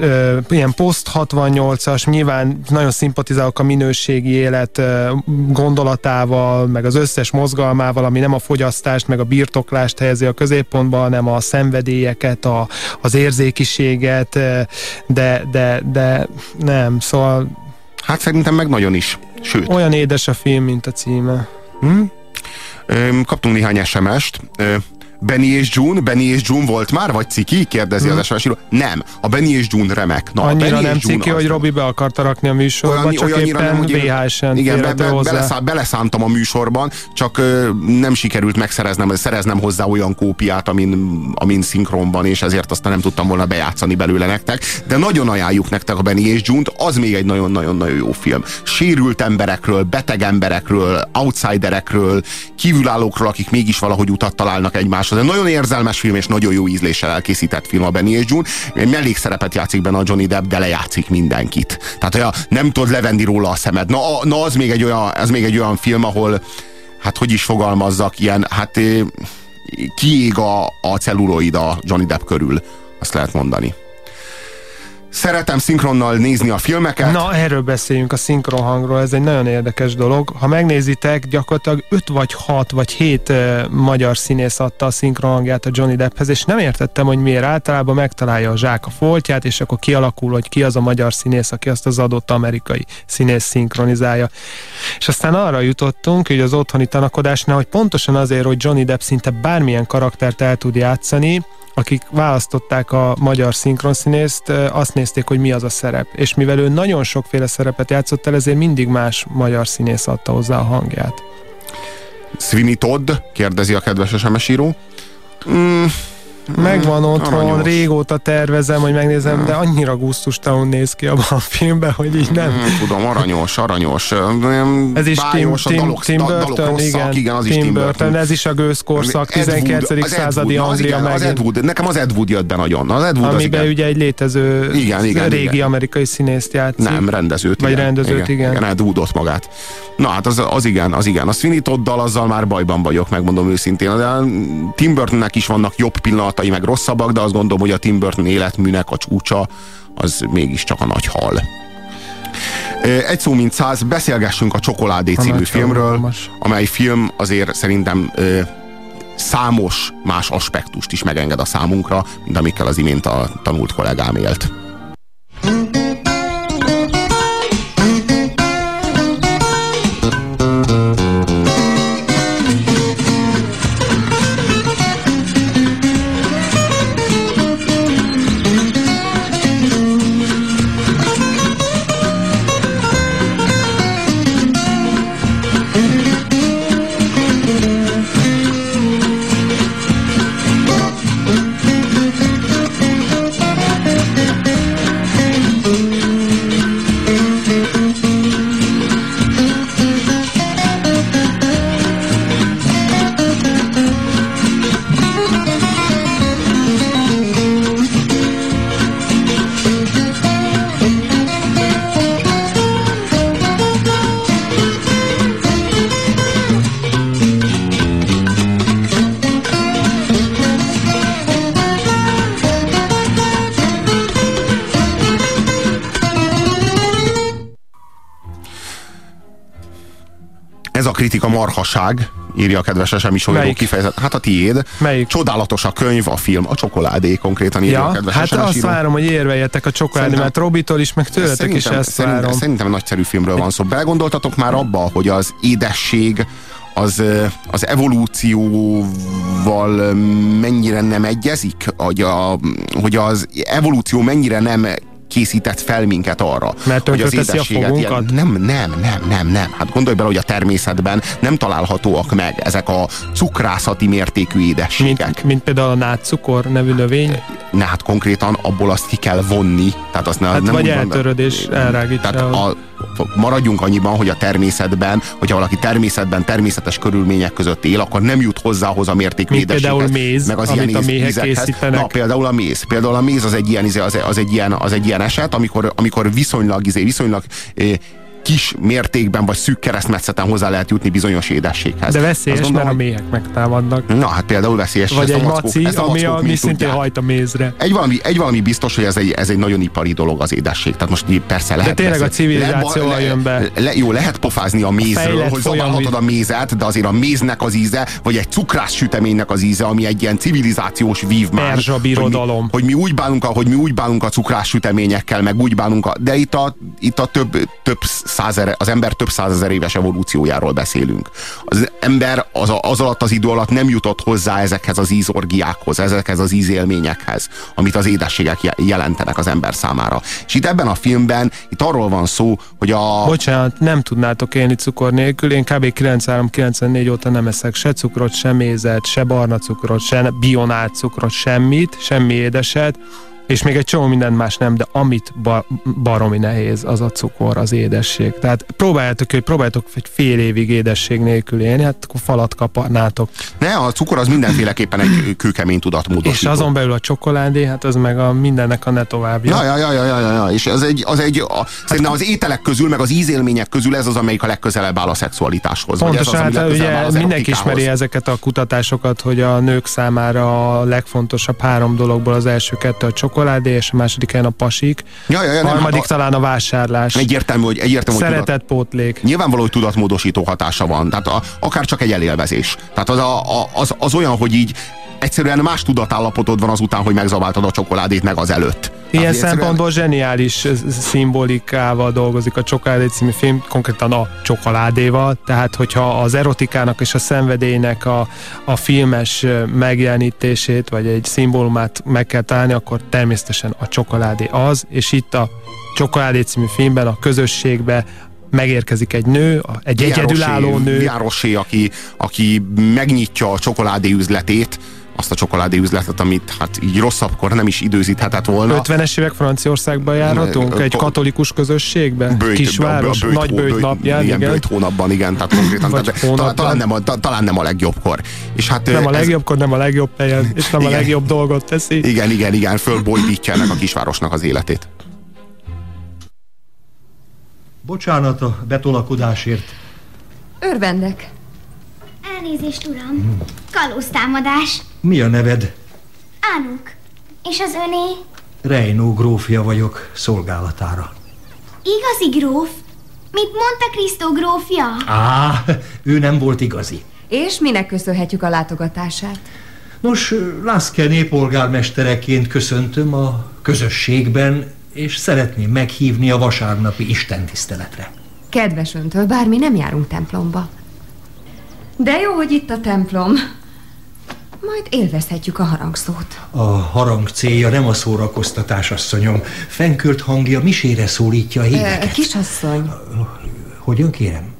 ö, ilyen post 68-as, nyilván nagyon szimpatizálok a minőségi élet ö, gondolatával, meg az összes mozgalmával, ami nem a fogyasztást, meg a birtoklást helyezi a középpontba, hanem a szenvedélyeket, a, az érzékiséget, ö, de, de, de nem, szóval Hát szerintem meg nagyon is. Sőt. Olyan édes a film, mint a címe. Hm? Kaptunk néhány SMS-t. Benny és June, Benny és June volt már, vagy ciki? Kérdezi hmm. az SMS író. Nem, a Benny és June remek. Na, Annyira nem ciki, hogy Robi be akarta rakni a műsorba, olyan, csak éppen nem, VHS-en Igen, be, be, beleszá, beleszántam a műsorban, csak ö, nem sikerült megszereznem szereznem hozzá olyan kópiát, amin, amin szinkron van, és ezért aztán nem tudtam volna bejátszani belőle nektek. De nagyon ajánljuk nektek a Benny és June-t, az még egy nagyon-nagyon-nagyon jó film. Sérült emberekről, beteg emberekről, outsiderekről, kívülállókról, akik mégis valahogy utat találnak egymáshoz. De nagyon érzelmes film, és nagyon jó ízléssel elkészített film a Benny és June. Mellékszerepet játszik benne a Johnny Depp, de lejátszik mindenkit. Tehát olyan, nem tudod levenni róla a szemed. Na, na az, még egy olyan, az még egy olyan film, ahol hát hogy is fogalmazzak, ilyen, hát kiég a, a celluloid a Johnny Depp körül, azt lehet mondani. Szeretem szinkronnal nézni a filmeket. Na, erről beszéljünk a szinkron hangról, ez egy nagyon érdekes dolog. Ha megnézitek, gyakorlatilag 5 vagy 6 vagy 7 uh, magyar színész adta a szinkron hangját a Johnny Depphez, és nem értettem, hogy miért általában megtalálja a zsák a foltját, és akkor kialakul, hogy ki az a magyar színész, aki azt az adott amerikai színész szinkronizálja. És aztán arra jutottunk, hogy az otthoni tanakodásnál, hogy pontosan azért, hogy Johnny Depp szinte bármilyen karaktert el tud játszani, akik választották a magyar szinkronszínészt, azt nézték, hogy mi az a szerep. És mivel ő nagyon sokféle szerepet játszott el, ezért mindig más magyar színész adta hozzá a hangját. Sweeney Todd, kérdezi a kedves SMS író. Mm, Megvan otthon, aranyos. régóta tervezem, hogy megnézem, hmm. de annyira gusztustalan néz ki abban a filmben, hogy így nem. Hmm, tudom, aranyos, aranyos. Ez is Tim, Tim, dalok, Tim Burton, rosszak, igen, igen, az Tim is Tim Burton. Burton. Ez is a gőzkorszak, 19. századi Ed Wood, Anglia igen, az Ed Wood, Nekem az Ed Wood jött be nagyon. Az Ed Wood Amiben az, ugye egy létező igen, igen, régi igen. amerikai színészt játszik. Nem, rendezőt. Vagy igen, rendezőt, igen. igen. Ed Woodot magát. Na hát az, az igen, az igen. A Sweeney Toddal azzal már bajban vagyok, megmondom őszintén. De Tim Burtonnek is vannak jobb pillanatai, meg rosszabbak, de azt gondolom, hogy a Tim Burton életműnek a csúcsa az mégiscsak a nagy hal. Egy szó mint száz, beszélgessünk a Csokoládé című nagy filmről, hatalmas. amely film azért szerintem ö, számos más aspektust is megenged a számunkra, mint amikkel az imént a tanult kollégám élt. Ez kritika marhaság, írja a kedves SM is Melyik? kifejezet. Hát a tiéd. Melyik? Csodálatos a könyv, a film, a csokoládé konkrétan írja a Ja, kedves hát azt író. várom, hogy érveljetek a csokoládé, mert Robitól is, meg tőletek is ezt szerintem, várom. szerintem nagyszerű filmről van szó. Belegondoltatok már abba, hogy az édesség az, az evolúcióval mennyire nem egyezik? Hogy, a, hogy az evolúció mennyire nem készített fel minket arra, Mert hogy az édességet fogunkat? nem, nem, nem, nem, nem. Hát gondolj bele, hogy a természetben nem találhatóak meg ezek a cukrászati mértékű édességek. Mint, mint például a nátszukor nevű növény. Ne, hát konkrétan abból azt ki kell vonni. Tehát azt ne, Hát nem vagy eltöröd és elrágítja. Tehát a, maradjunk annyiban, hogy a természetben, hogyha valaki természetben természetes körülmények között él, akkor nem jut hozzá ahhoz a mértékű édességhez, méz, meg az amit ilyen a méhek készítenek. Na, például a méz. Például a méz az egy ilyen, az, az egy ilyen, az egy ilyen eset, amikor, amikor viszonylag, izé, viszonylag eh, kis mértékben vagy szűk keresztmetszeten hozzá lehet jutni bizonyos édességhez. De veszélyes, Azt mert a gondolom, méhek megtámadnak. Na, hát például veszélyes. Vagy a egy mackók- maci, ezt a ami, mackók ami szintén hajt a mézre. Egy valami, egy valami biztos, hogy ez egy, ez egy nagyon ipari dolog az édesség. Tehát most persze lehet. tényleg a persze- civilizációval le- jön be. Le, jó, lehet pofázni a mézről, fejlett hogy zabálhatod a mézet, de azért a méznek az íze, vagy egy cukrász süteménynek az íze, ami egy ilyen civilizációs vívmány. Perzsa birodalom. Hogy mi, hogy mi úgy bánunk, a, hogy mi úgy bánunk a cukrás süteményekkel, meg úgy bánunk a, de itt a, itt a több, több százer, az ember több százezer éves evolúciójáról beszélünk. Az ember az, az alatt az idő alatt nem jutott hozzá ezekhez az ízorgiákhoz, ezekhez az ízélményekhez, amit az édességek je- jelentenek az ember számára. És itt ebben a filmben, itt arról van szó, hogy a... Bocsánat, nem tudnátok élni cukor nélkül. Én kb. 93-94 óta nem eszek se cukrot, se mézet, se barna cukrot, se bionált cukrot, semmit, semmi édeset, és még egy csomó minden más nem, de amit ba- baromi nehéz, az a cukor, az édesség. Tehát próbáljátok, hogy próbáljátok egy fél évig édesség nélkül élni, hát akkor falat kaparnátok. Ne, a cukor az mindenféleképpen egy kőkemény tudatmódosító. És azon belül a csokoládé, hát az meg a mindennek a ne továbbja. Ja, ja, ja, ja, ja, ja, ja. és az egy, az egy a, szerintem az ételek közül, meg az ízélmények közül ez az, amelyik a legközelebb áll a szexualitáshoz. az, Pontosan, hát áll ugye az mindenki ismeri ezeket a kutatásokat, hogy a nők számára a legfontosabb három dologból az első kettő a csokoládé, és a második helyen a pasik. Ja, ja, ja, a nem, harmadik hát a- talán a vásárlás. Egyértelmű, hogy, egyértelmű, hogy tudat, Szeretett pótlék. nyilvánvaló, hogy tudatmódosító hatása van. Tehát a, akár csak egy elélvezés. Tehát az, a, a, az, az olyan, hogy így egyszerűen más tudatállapotod van azután, hogy megzabáltad a csokoládét meg az előtt. Ilyen egyszerűen- szempontból zseniális szimbolikával dolgozik a Csokoládé című film, konkrétan a csokoládéval, tehát hogyha az erotikának és a szenvedélynek a, a filmes megjelenítését, vagy egy szimbólumát meg kell találni, akkor természetesen a csokoládé az, és itt a Csokoládé című filmben a közösségbe megérkezik egy nő, egy egyedülálló nő, Dián Rossé, aki, aki megnyitja a csokoládé üzletét, azt a csokoládé üzletet, amit hát így rosszabbkor nem is időzíthetett volna. 50-es évek Franciaországba járhatunk? Egy katolikus közösségbe? Böjt- Kisváros? böjt- Nagy böjt- napján? Igen, Igen. böjt hónapban, igen, tehát konkrétan. Tehát, hónapban. talán, nem a, ta- talán nem a legjobbkor. És hát Nem a ez- legjobbkor, nem a legjobb helyen, és nem a Igen. legjobb dolgot teszi. Igen, igen, igen, fölbojdítja ennek a kisvárosnak az életét. Bocsánat a betolakodásért. Örvendek. Elnézést, uram. Kalóztámadás. Mi a neved? Ánuk. És az öné? Reinó grófja vagyok szolgálatára. Igazi gróf? Mit mondta Krisztó grófja? Á, ő nem volt igazi. És minek köszönhetjük a látogatását? Nos, Lászkené polgármestereként köszöntöm a közösségben, és szeretném meghívni a vasárnapi istentiszteletre. Kedves öntől, bár mi nem járunk templomba. De jó, hogy itt a templom. Majd élvezhetjük a harangszót. A harang célja nem a szórakoztatás, asszonyom. Fenkölt hangja misére szólítja a híveket. Kisasszony, Hogyan kérem?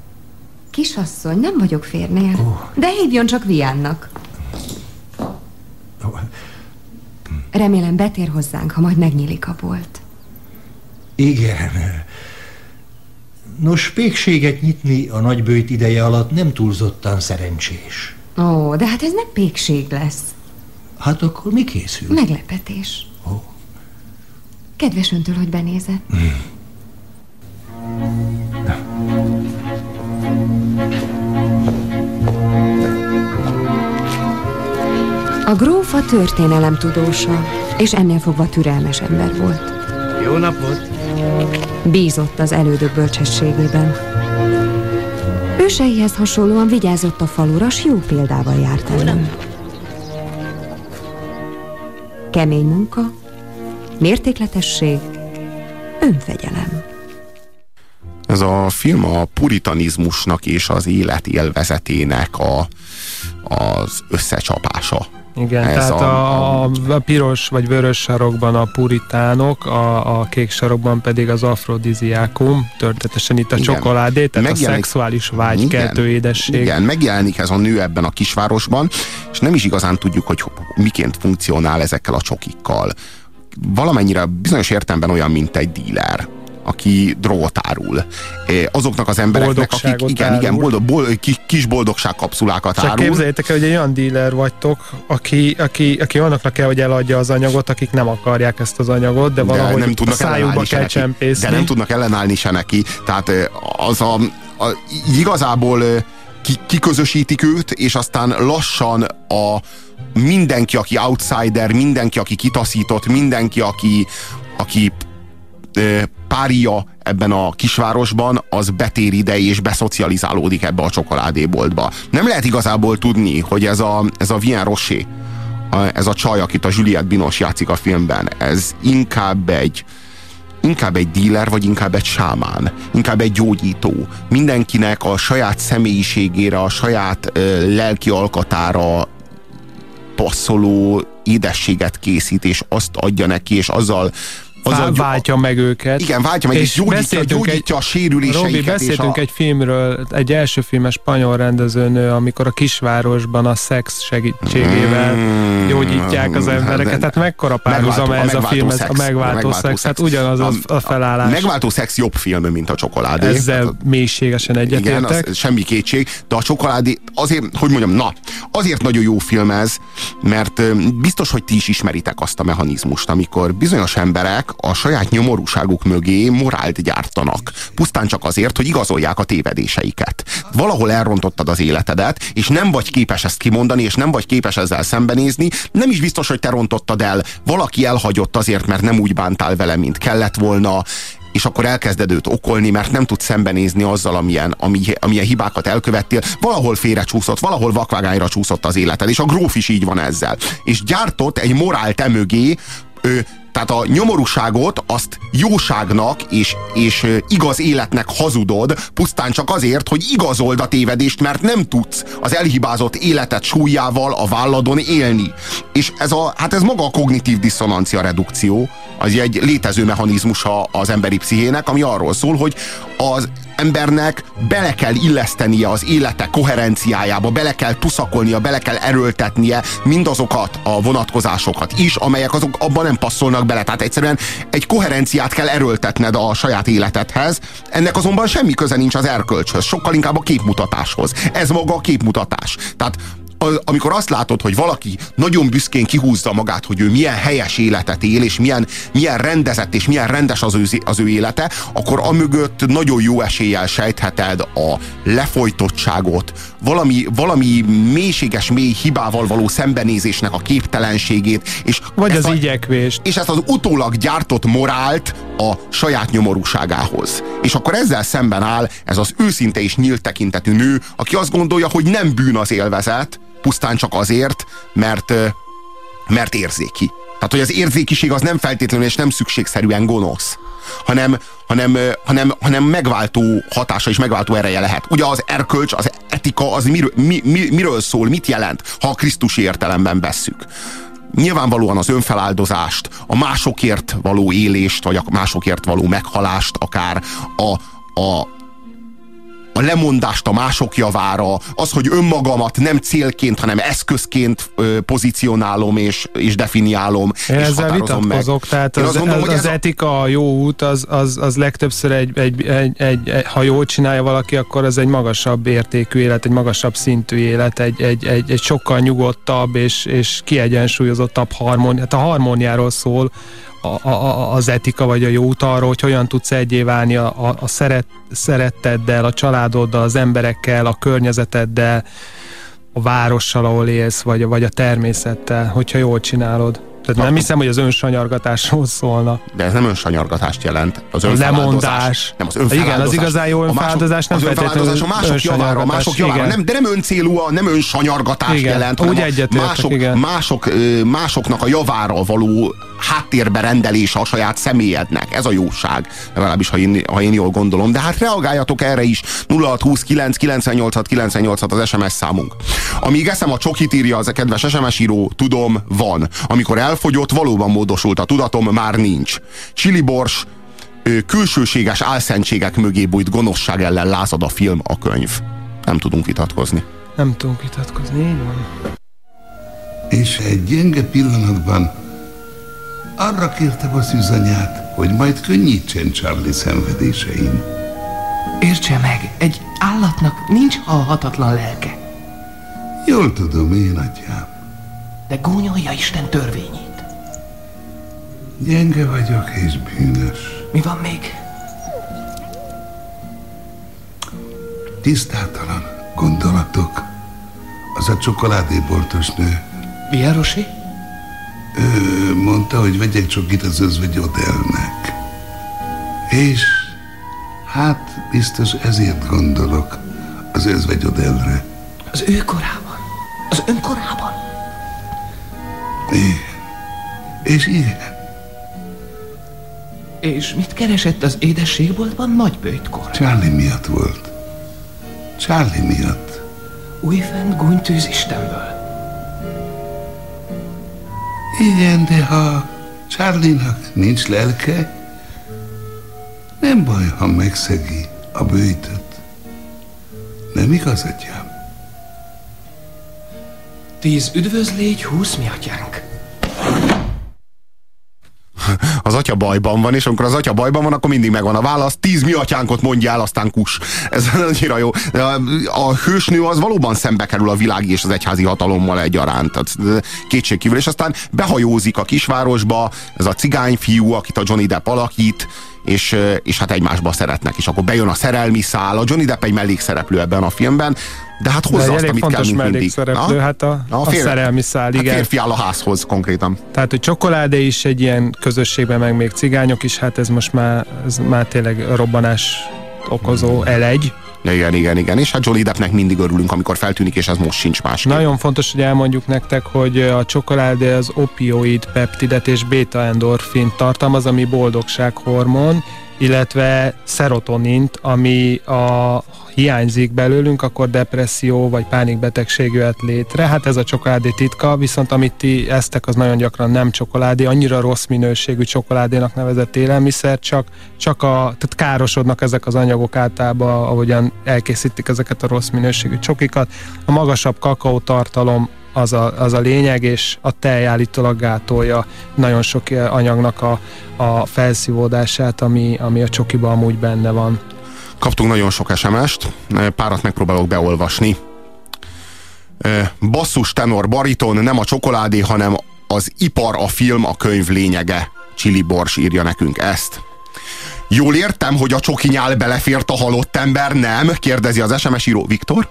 kisasszony, nem vagyok férnél. De hívjon csak Viánnak. Remélem betér hozzánk, ha majd megnyílik a bolt. Igen. Nos, pékséget nyitni a nagybőjt ideje alatt nem túlzottan szerencsés. Ó, de hát ez nem pékség lesz. Hát akkor mi készül? Meglepetés. Kedves öntől, hogy benézett. A gróf a történelem tudósa, és ennél fogva türelmes ember volt. Jó napot! Bízott az elődök bölcsességében. Őseihez hasonlóan vigyázott a falura, s jó példával járt elő. Kemény munka, mértékletesség, önfegyelem. Ez a film a puritanizmusnak és az élet élvezetének a, az összecsapása. Igen, Ez tehát a- a, a, a piros vagy vörös sarokban a puritánok, a, a kék sarokban pedig az afrodiziákum, történetesen itt a Igen. csokoládé, tehát a Megjelenik- szexuális vágykeltő édesség. Igen, megjelenik ez a nő ebben a kisvárosban, és nem is igazán tudjuk, hogy miként funkcionál ezekkel a csokikkal. Valamennyire bizonyos értelemben olyan, mint egy díler aki drogot árul. Eh, Azoknak az embereknek, akik igen, igen, boldog, boldog, kis, kis boldogság kapszulákat Csak árul. képzeljétek el, hogy egy olyan díler vagytok, aki, aki, aki annaknak kell, hogy eladja az anyagot, akik nem akarják ezt az anyagot, de valahogy nem a tudnak szájukba ellenállni se kell csempészni. De nem tudnak ellenállni se neki. Tehát ö, az a, a igazából ki, kiközösítik őt, és aztán lassan a mindenki, aki outsider, mindenki, aki kitaszított, mindenki, aki, aki pária ebben a kisvárosban, az betér ide és beszocializálódik ebbe a csokoládéboltba. Nem lehet igazából tudni, hogy ez a, ez a Vien Rocher, ez a csaj, akit a Juliette Binoche játszik a filmben, ez inkább egy inkább egy díler, vagy inkább egy sámán, inkább egy gyógyító. Mindenkinek a saját személyiségére, a saját ö, lelki alkatára passzoló édességet készít, és azt adja neki, és azzal azzal Vá- váltja meg őket. Igen, váltja meg, és gyógyítja, beszéltünk gyógyítja a sérüléseiket. Robi, és beszéltünk a... egy filmről, egy első filmes spanyol rendezőnő, amikor a kisvárosban a szex segítségével Mm, gyógyítják az embereket. Tehát mekkora párhuzam Megváltó- ez a megváltó film, ez a szex, megváltó szex. Hát ugyanaz a, a felállás. megváltó szex jobb film, mint a csokoládé. Ezzel mélységesen Igen, egyetértek. az, semmi kétség, de a csokoládé azért, hogy mondjam, na, azért nagyon jó film ez, mert biztos, hogy ti is ismeritek azt a mechanizmust, amikor bizonyos emberek a saját nyomorúságuk mögé morált gyártanak. Pusztán csak azért, hogy igazolják a tévedéseiket. Valahol elrontottad az életedet, és nem vagy képes ezt kimondani, és nem vagy képes ezzel szembenézni. Nem is biztos, hogy te rontottad el. Valaki elhagyott azért, mert nem úgy bántál vele, mint kellett volna és akkor elkezded őt okolni, mert nem tudsz szembenézni azzal, amilyen, ami, amilyen hibákat elkövettél. Valahol félrecsúszott, valahol vakvágányra csúszott az életed, és a gróf is így van ezzel. És gyártott egy morál te mögé, ö, tehát a nyomorúságot azt jóságnak és, és igaz életnek hazudod, pusztán csak azért, hogy igazold a tévedést, mert nem tudsz az elhibázott életet súlyával a válladon élni. És ez, a, hát ez maga a kognitív diszonancia redukció, az egy létező mechanizmusa az emberi pszichének, ami arról szól, hogy az embernek bele kell illesztenie az élete koherenciájába, bele kell tuszakolnia, bele kell erőltetnie mindazokat a vonatkozásokat is, amelyek azok abban nem passzolnak bele. Tehát egyszerűen egy koherenciát kell erőltetned a saját életedhez, ennek azonban semmi köze nincs az erkölcshöz, sokkal inkább a képmutatáshoz. Ez maga a képmutatás. Tehát amikor azt látod, hogy valaki nagyon büszkén kihúzza magát, hogy ő milyen helyes életet él, és milyen, milyen rendezett és milyen rendes az ő, az ő élete, akkor amögött nagyon jó eséllyel sejtheted a lefolytottságot, valami, valami mélységes mély hibával való szembenézésnek a képtelenségét, és Vagy az a, igyekvést. és ezt az utólag gyártott morált a saját nyomorúságához. És akkor ezzel szemben áll ez az őszinte és nyílt tekintetű nő, aki azt gondolja, hogy nem bűn az élvezet, pusztán csak azért, mert, mert érzéki. Tehát, hogy az érzékiség az nem feltétlenül és nem szükségszerűen gonosz, hanem, hanem, hanem, hanem megváltó hatása és megváltó ereje lehet. Ugye az erkölcs, az etika, az miről, mi, mi, miről szól, mit jelent, ha a Krisztusi értelemben vesszük nyilvánvalóan az önfeláldozást, a másokért való élést, vagy a másokért való meghalást, akár a, a, a lemondást a mások javára, az, hogy önmagamat nem célként, hanem eszközként pozícionálom és, és definiálom, Én és ezzel határozom meg. vitatkozok, tehát Én az, gondolom, az, az etika, a jó út, az, az, az legtöbbször egy, egy, egy, egy, egy, ha jól csinálja valaki, akkor az egy magasabb értékű élet, egy magasabb szintű élet, egy, egy, egy, egy sokkal nyugodtabb és, és kiegyensúlyozottabb harmónia. Hát a harmóniáról szól a, a, az etika vagy a jó út arról, hogy hogyan tudsz egyé válni a, a, a szeret, szeretteddel, a családoddal, az emberekkel, a környezeteddel, a várossal, ahol élsz, vagy, vagy a természettel, hogyha jól csinálod. Tehát nem hiszem, hogy az önsanyargatásról szólna. De ez nem önsanyargatást jelent. Az önfeláldozás. Nem, az Igen, az önfeláldozás. igazán jó önfeláldozás nem az önfeláldozás a mások javára, mások javára. Nem, de nem öncélú, nem önsanyargatást Igen, jelent, úgy egyetértek, mások, igen. mások, másoknak a javára való háttérbe rendelése a saját személyednek. Ez a jóság. Legalábbis, ha én, ha én jól gondolom. De hát reagáljatok erre is. 0629 98 98 az SMS számunk. Amíg eszem a csokit írja az a kedves SMS író, tudom, van. Amikor elfogyott, valóban módosult a tudatom, már nincs. Chili bors, ö, külsőséges álszentségek mögé bújt gonoszság ellen lázad a film, a könyv. Nem tudunk vitatkozni. Nem tudunk vitatkozni, így van. És egy gyenge pillanatban arra kérte a szűzanyát, hogy majd könnyítsen Charlie szenvedésein. Értse meg, egy állatnak nincs halhatatlan lelke, Jól tudom én, atyám. De gúnyolja Isten törvényét. Gyenge vagyok és bűnös. Mi van még? Tisztátalan gondolatok. Az a csokoládéboltos nő. Vierosi? Ő mondta, hogy vegyek csokit az özvegy Odellnek. És hát biztos ezért gondolok az özvegy Odellre. Az ő korában. Az ön korában. Igen. És igen, És mit keresett az édességboltban nagybőjtkor? Charlie miatt volt. Charlie miatt. Újfent gúnytűz Istenből. Igen, de ha Charlie-nak nincs lelke, nem baj, ha megszegi a bőjtöt. Nem igaz, atyám? Tíz üdvözlégy, húsz mi atyánk. Az atya bajban van, és amikor az atya bajban van, akkor mindig megvan a válasz. Tíz mi atyánkot mondja el, aztán kus. Ez annyira jó. A, a hősnő az valóban szembe kerül a világi és az egyházi hatalommal egyaránt. Kétségkívül. És aztán behajózik a kisvárosba, ez a cigányfiú, akit a Johnny Depp alakít, és, és hát egymásba szeretnek. És akkor bejön a szerelmi szál. A Johnny Depp egy mellékszereplő ebben a filmben, de hát De hozza egy azt, elég amit kell, fontos mint mindig. mellékszereplő, hát a, a, fér- szerelmi szál, hát igen. férfi áll a házhoz konkrétan. Tehát, hogy csokoládé is egy ilyen közösségben, meg még cigányok is, hát ez most már, ez már tényleg robbanás okozó elegy. Igen, igen, igen. És hát Johnny Deppnek mindig örülünk, amikor feltűnik, és ez most sincs más. Nagyon fontos, hogy elmondjuk nektek, hogy a csokoládé az opioid peptidet és beta-endorfint tartalmaz, ami boldogsághormon, illetve szerotonint, ami a hiányzik belőlünk, akkor depresszió vagy pánikbetegség jöhet létre. Hát ez a csokoládé titka, viszont amit ti eztek, az nagyon gyakran nem csokoládé, annyira rossz minőségű csokoládénak nevezett élelmiszer, csak, csak a, tehát károsodnak ezek az anyagok általában, ahogyan elkészítik ezeket a rossz minőségű csokikat. A magasabb kakaótartalom az a, az a lényeg, és a tej állítólag gátolja nagyon sok anyagnak a, a felszívódását, ami, ami a csokiban amúgy benne van. Kaptunk nagyon sok SMS-t, párat megpróbálok beolvasni. Basszus, tenor, bariton, nem a csokoládé, hanem az ipar, a film, a könyv lényege. Csili Bors írja nekünk ezt. Jól értem, hogy a csoki nyál belefért a halott ember, nem? Kérdezi az SMS író. Viktor?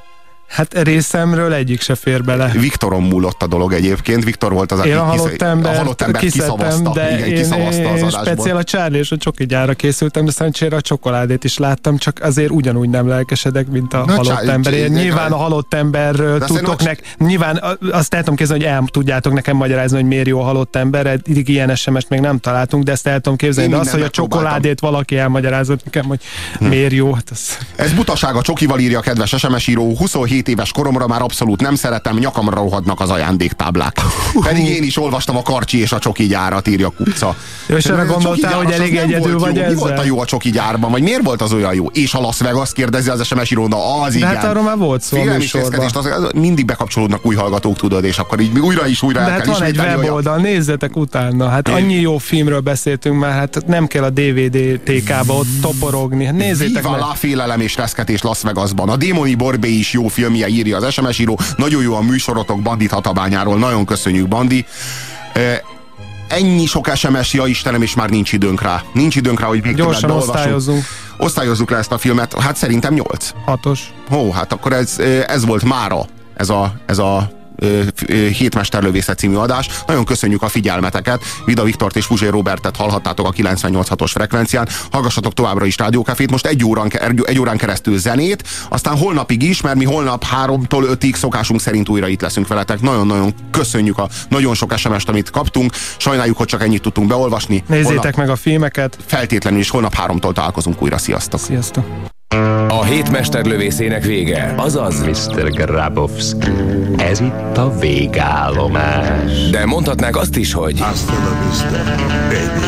Hát részemről egyik se fér bele. Viktoron múlott a dolog egyébként. Viktor volt az, aki Én a halott embert, a halott embert kiszavazta. de Igen, én, kiszavazta az én adásból. speciál a Charlie és a csoki gyára készültem, de szerencsére a csokoládét is láttam, csak azért ugyanúgy nem lelkesedek, mint a Na, halott Charlie, ember. Én nyilván a halott emberről De tudtok nek, nyilván azt el tudom képzelni, hogy el tudjátok nekem magyarázni, hogy miért jó a halott ember, eddig ilyen SMS-t még nem találtunk, de ezt el tudom képzelni, Én de az, hogy a csokoládét valaki elmagyarázott nekem, hogy miért jó, hát az... Ez butaság a csokival írja a kedves SMS író. 27 éves koromra már abszolút nem szeretem, nyakamra rohadnak az ajándéktáblák. Pedig én is olvastam a karcsi és a csoki gyárat, írja Kupca. Ja, és erre A csoki gondoltál, hogy elég egyedül vagy jó. Mi ezzel? volt a jó a csoki gyárban, vagy miért volt az olyan jó? És a Las Vegas kérdezi az SMS író, na az De igen. hát arról már volt szó Félelmisézkedést, az, mindig bekapcsolódnak új hallgatók, tudod, és akkor így újra is újra De el hát kell van egy olyan- weboldal, nézzetek utána. Hát Én- annyi jó filmről beszéltünk már, hát nem kell a DVD TK-ba ott toporogni. Hát nézzétek Viva meg. la félelem és reszketés Las Vegasban. A Démoni Borbé is jó filmje, írja az SMS író. Nagyon jó a műsorotok Bandit Hatabányáról. Nagyon köszönjük, Bandi. Ennyi sok SMS, ja Istenem, és már nincs időnk rá. Nincs időnk rá, hogy végtelen Gyorsan osztályozzunk. Osztályozzuk le ezt a filmet. Hát szerintem 8. Hatos. Ó, hát akkor ez, ez volt mára. Ez a, ez a ö, Hétmesterlövészet című adás. Nagyon köszönjük a figyelmeteket. Vida Viktort és Puzsé Robertet hallhattátok a 98.6-os frekvencián. Hallgassatok továbbra is Rádiókafét. Most egy órán, egy órán keresztül zenét, aztán holnapig is, mert mi holnap 3-tól 5-ig szokásunk szerint újra itt leszünk veletek. Nagyon-nagyon köszönjük a nagyon sok SMS-t, amit kaptunk. Sajnáljuk, hogy csak ennyit tudtunk beolvasni. Nézzétek holnap, meg a filmeket. Feltétlenül is holnap 3-tól találkozunk újra. Sziasztok! Sziasztok! A hétmesterlövészének vége, azaz Mr. Grabowski, ez itt a végállomás. De mondhatnák azt is, hogy Hasta la vista, baby.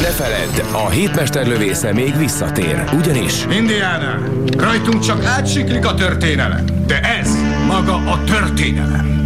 ne feledd, a hétmesterlövésze még visszatér, ugyanis Indiana, rajtunk csak átsiklik a történelem, de ez maga a történelem.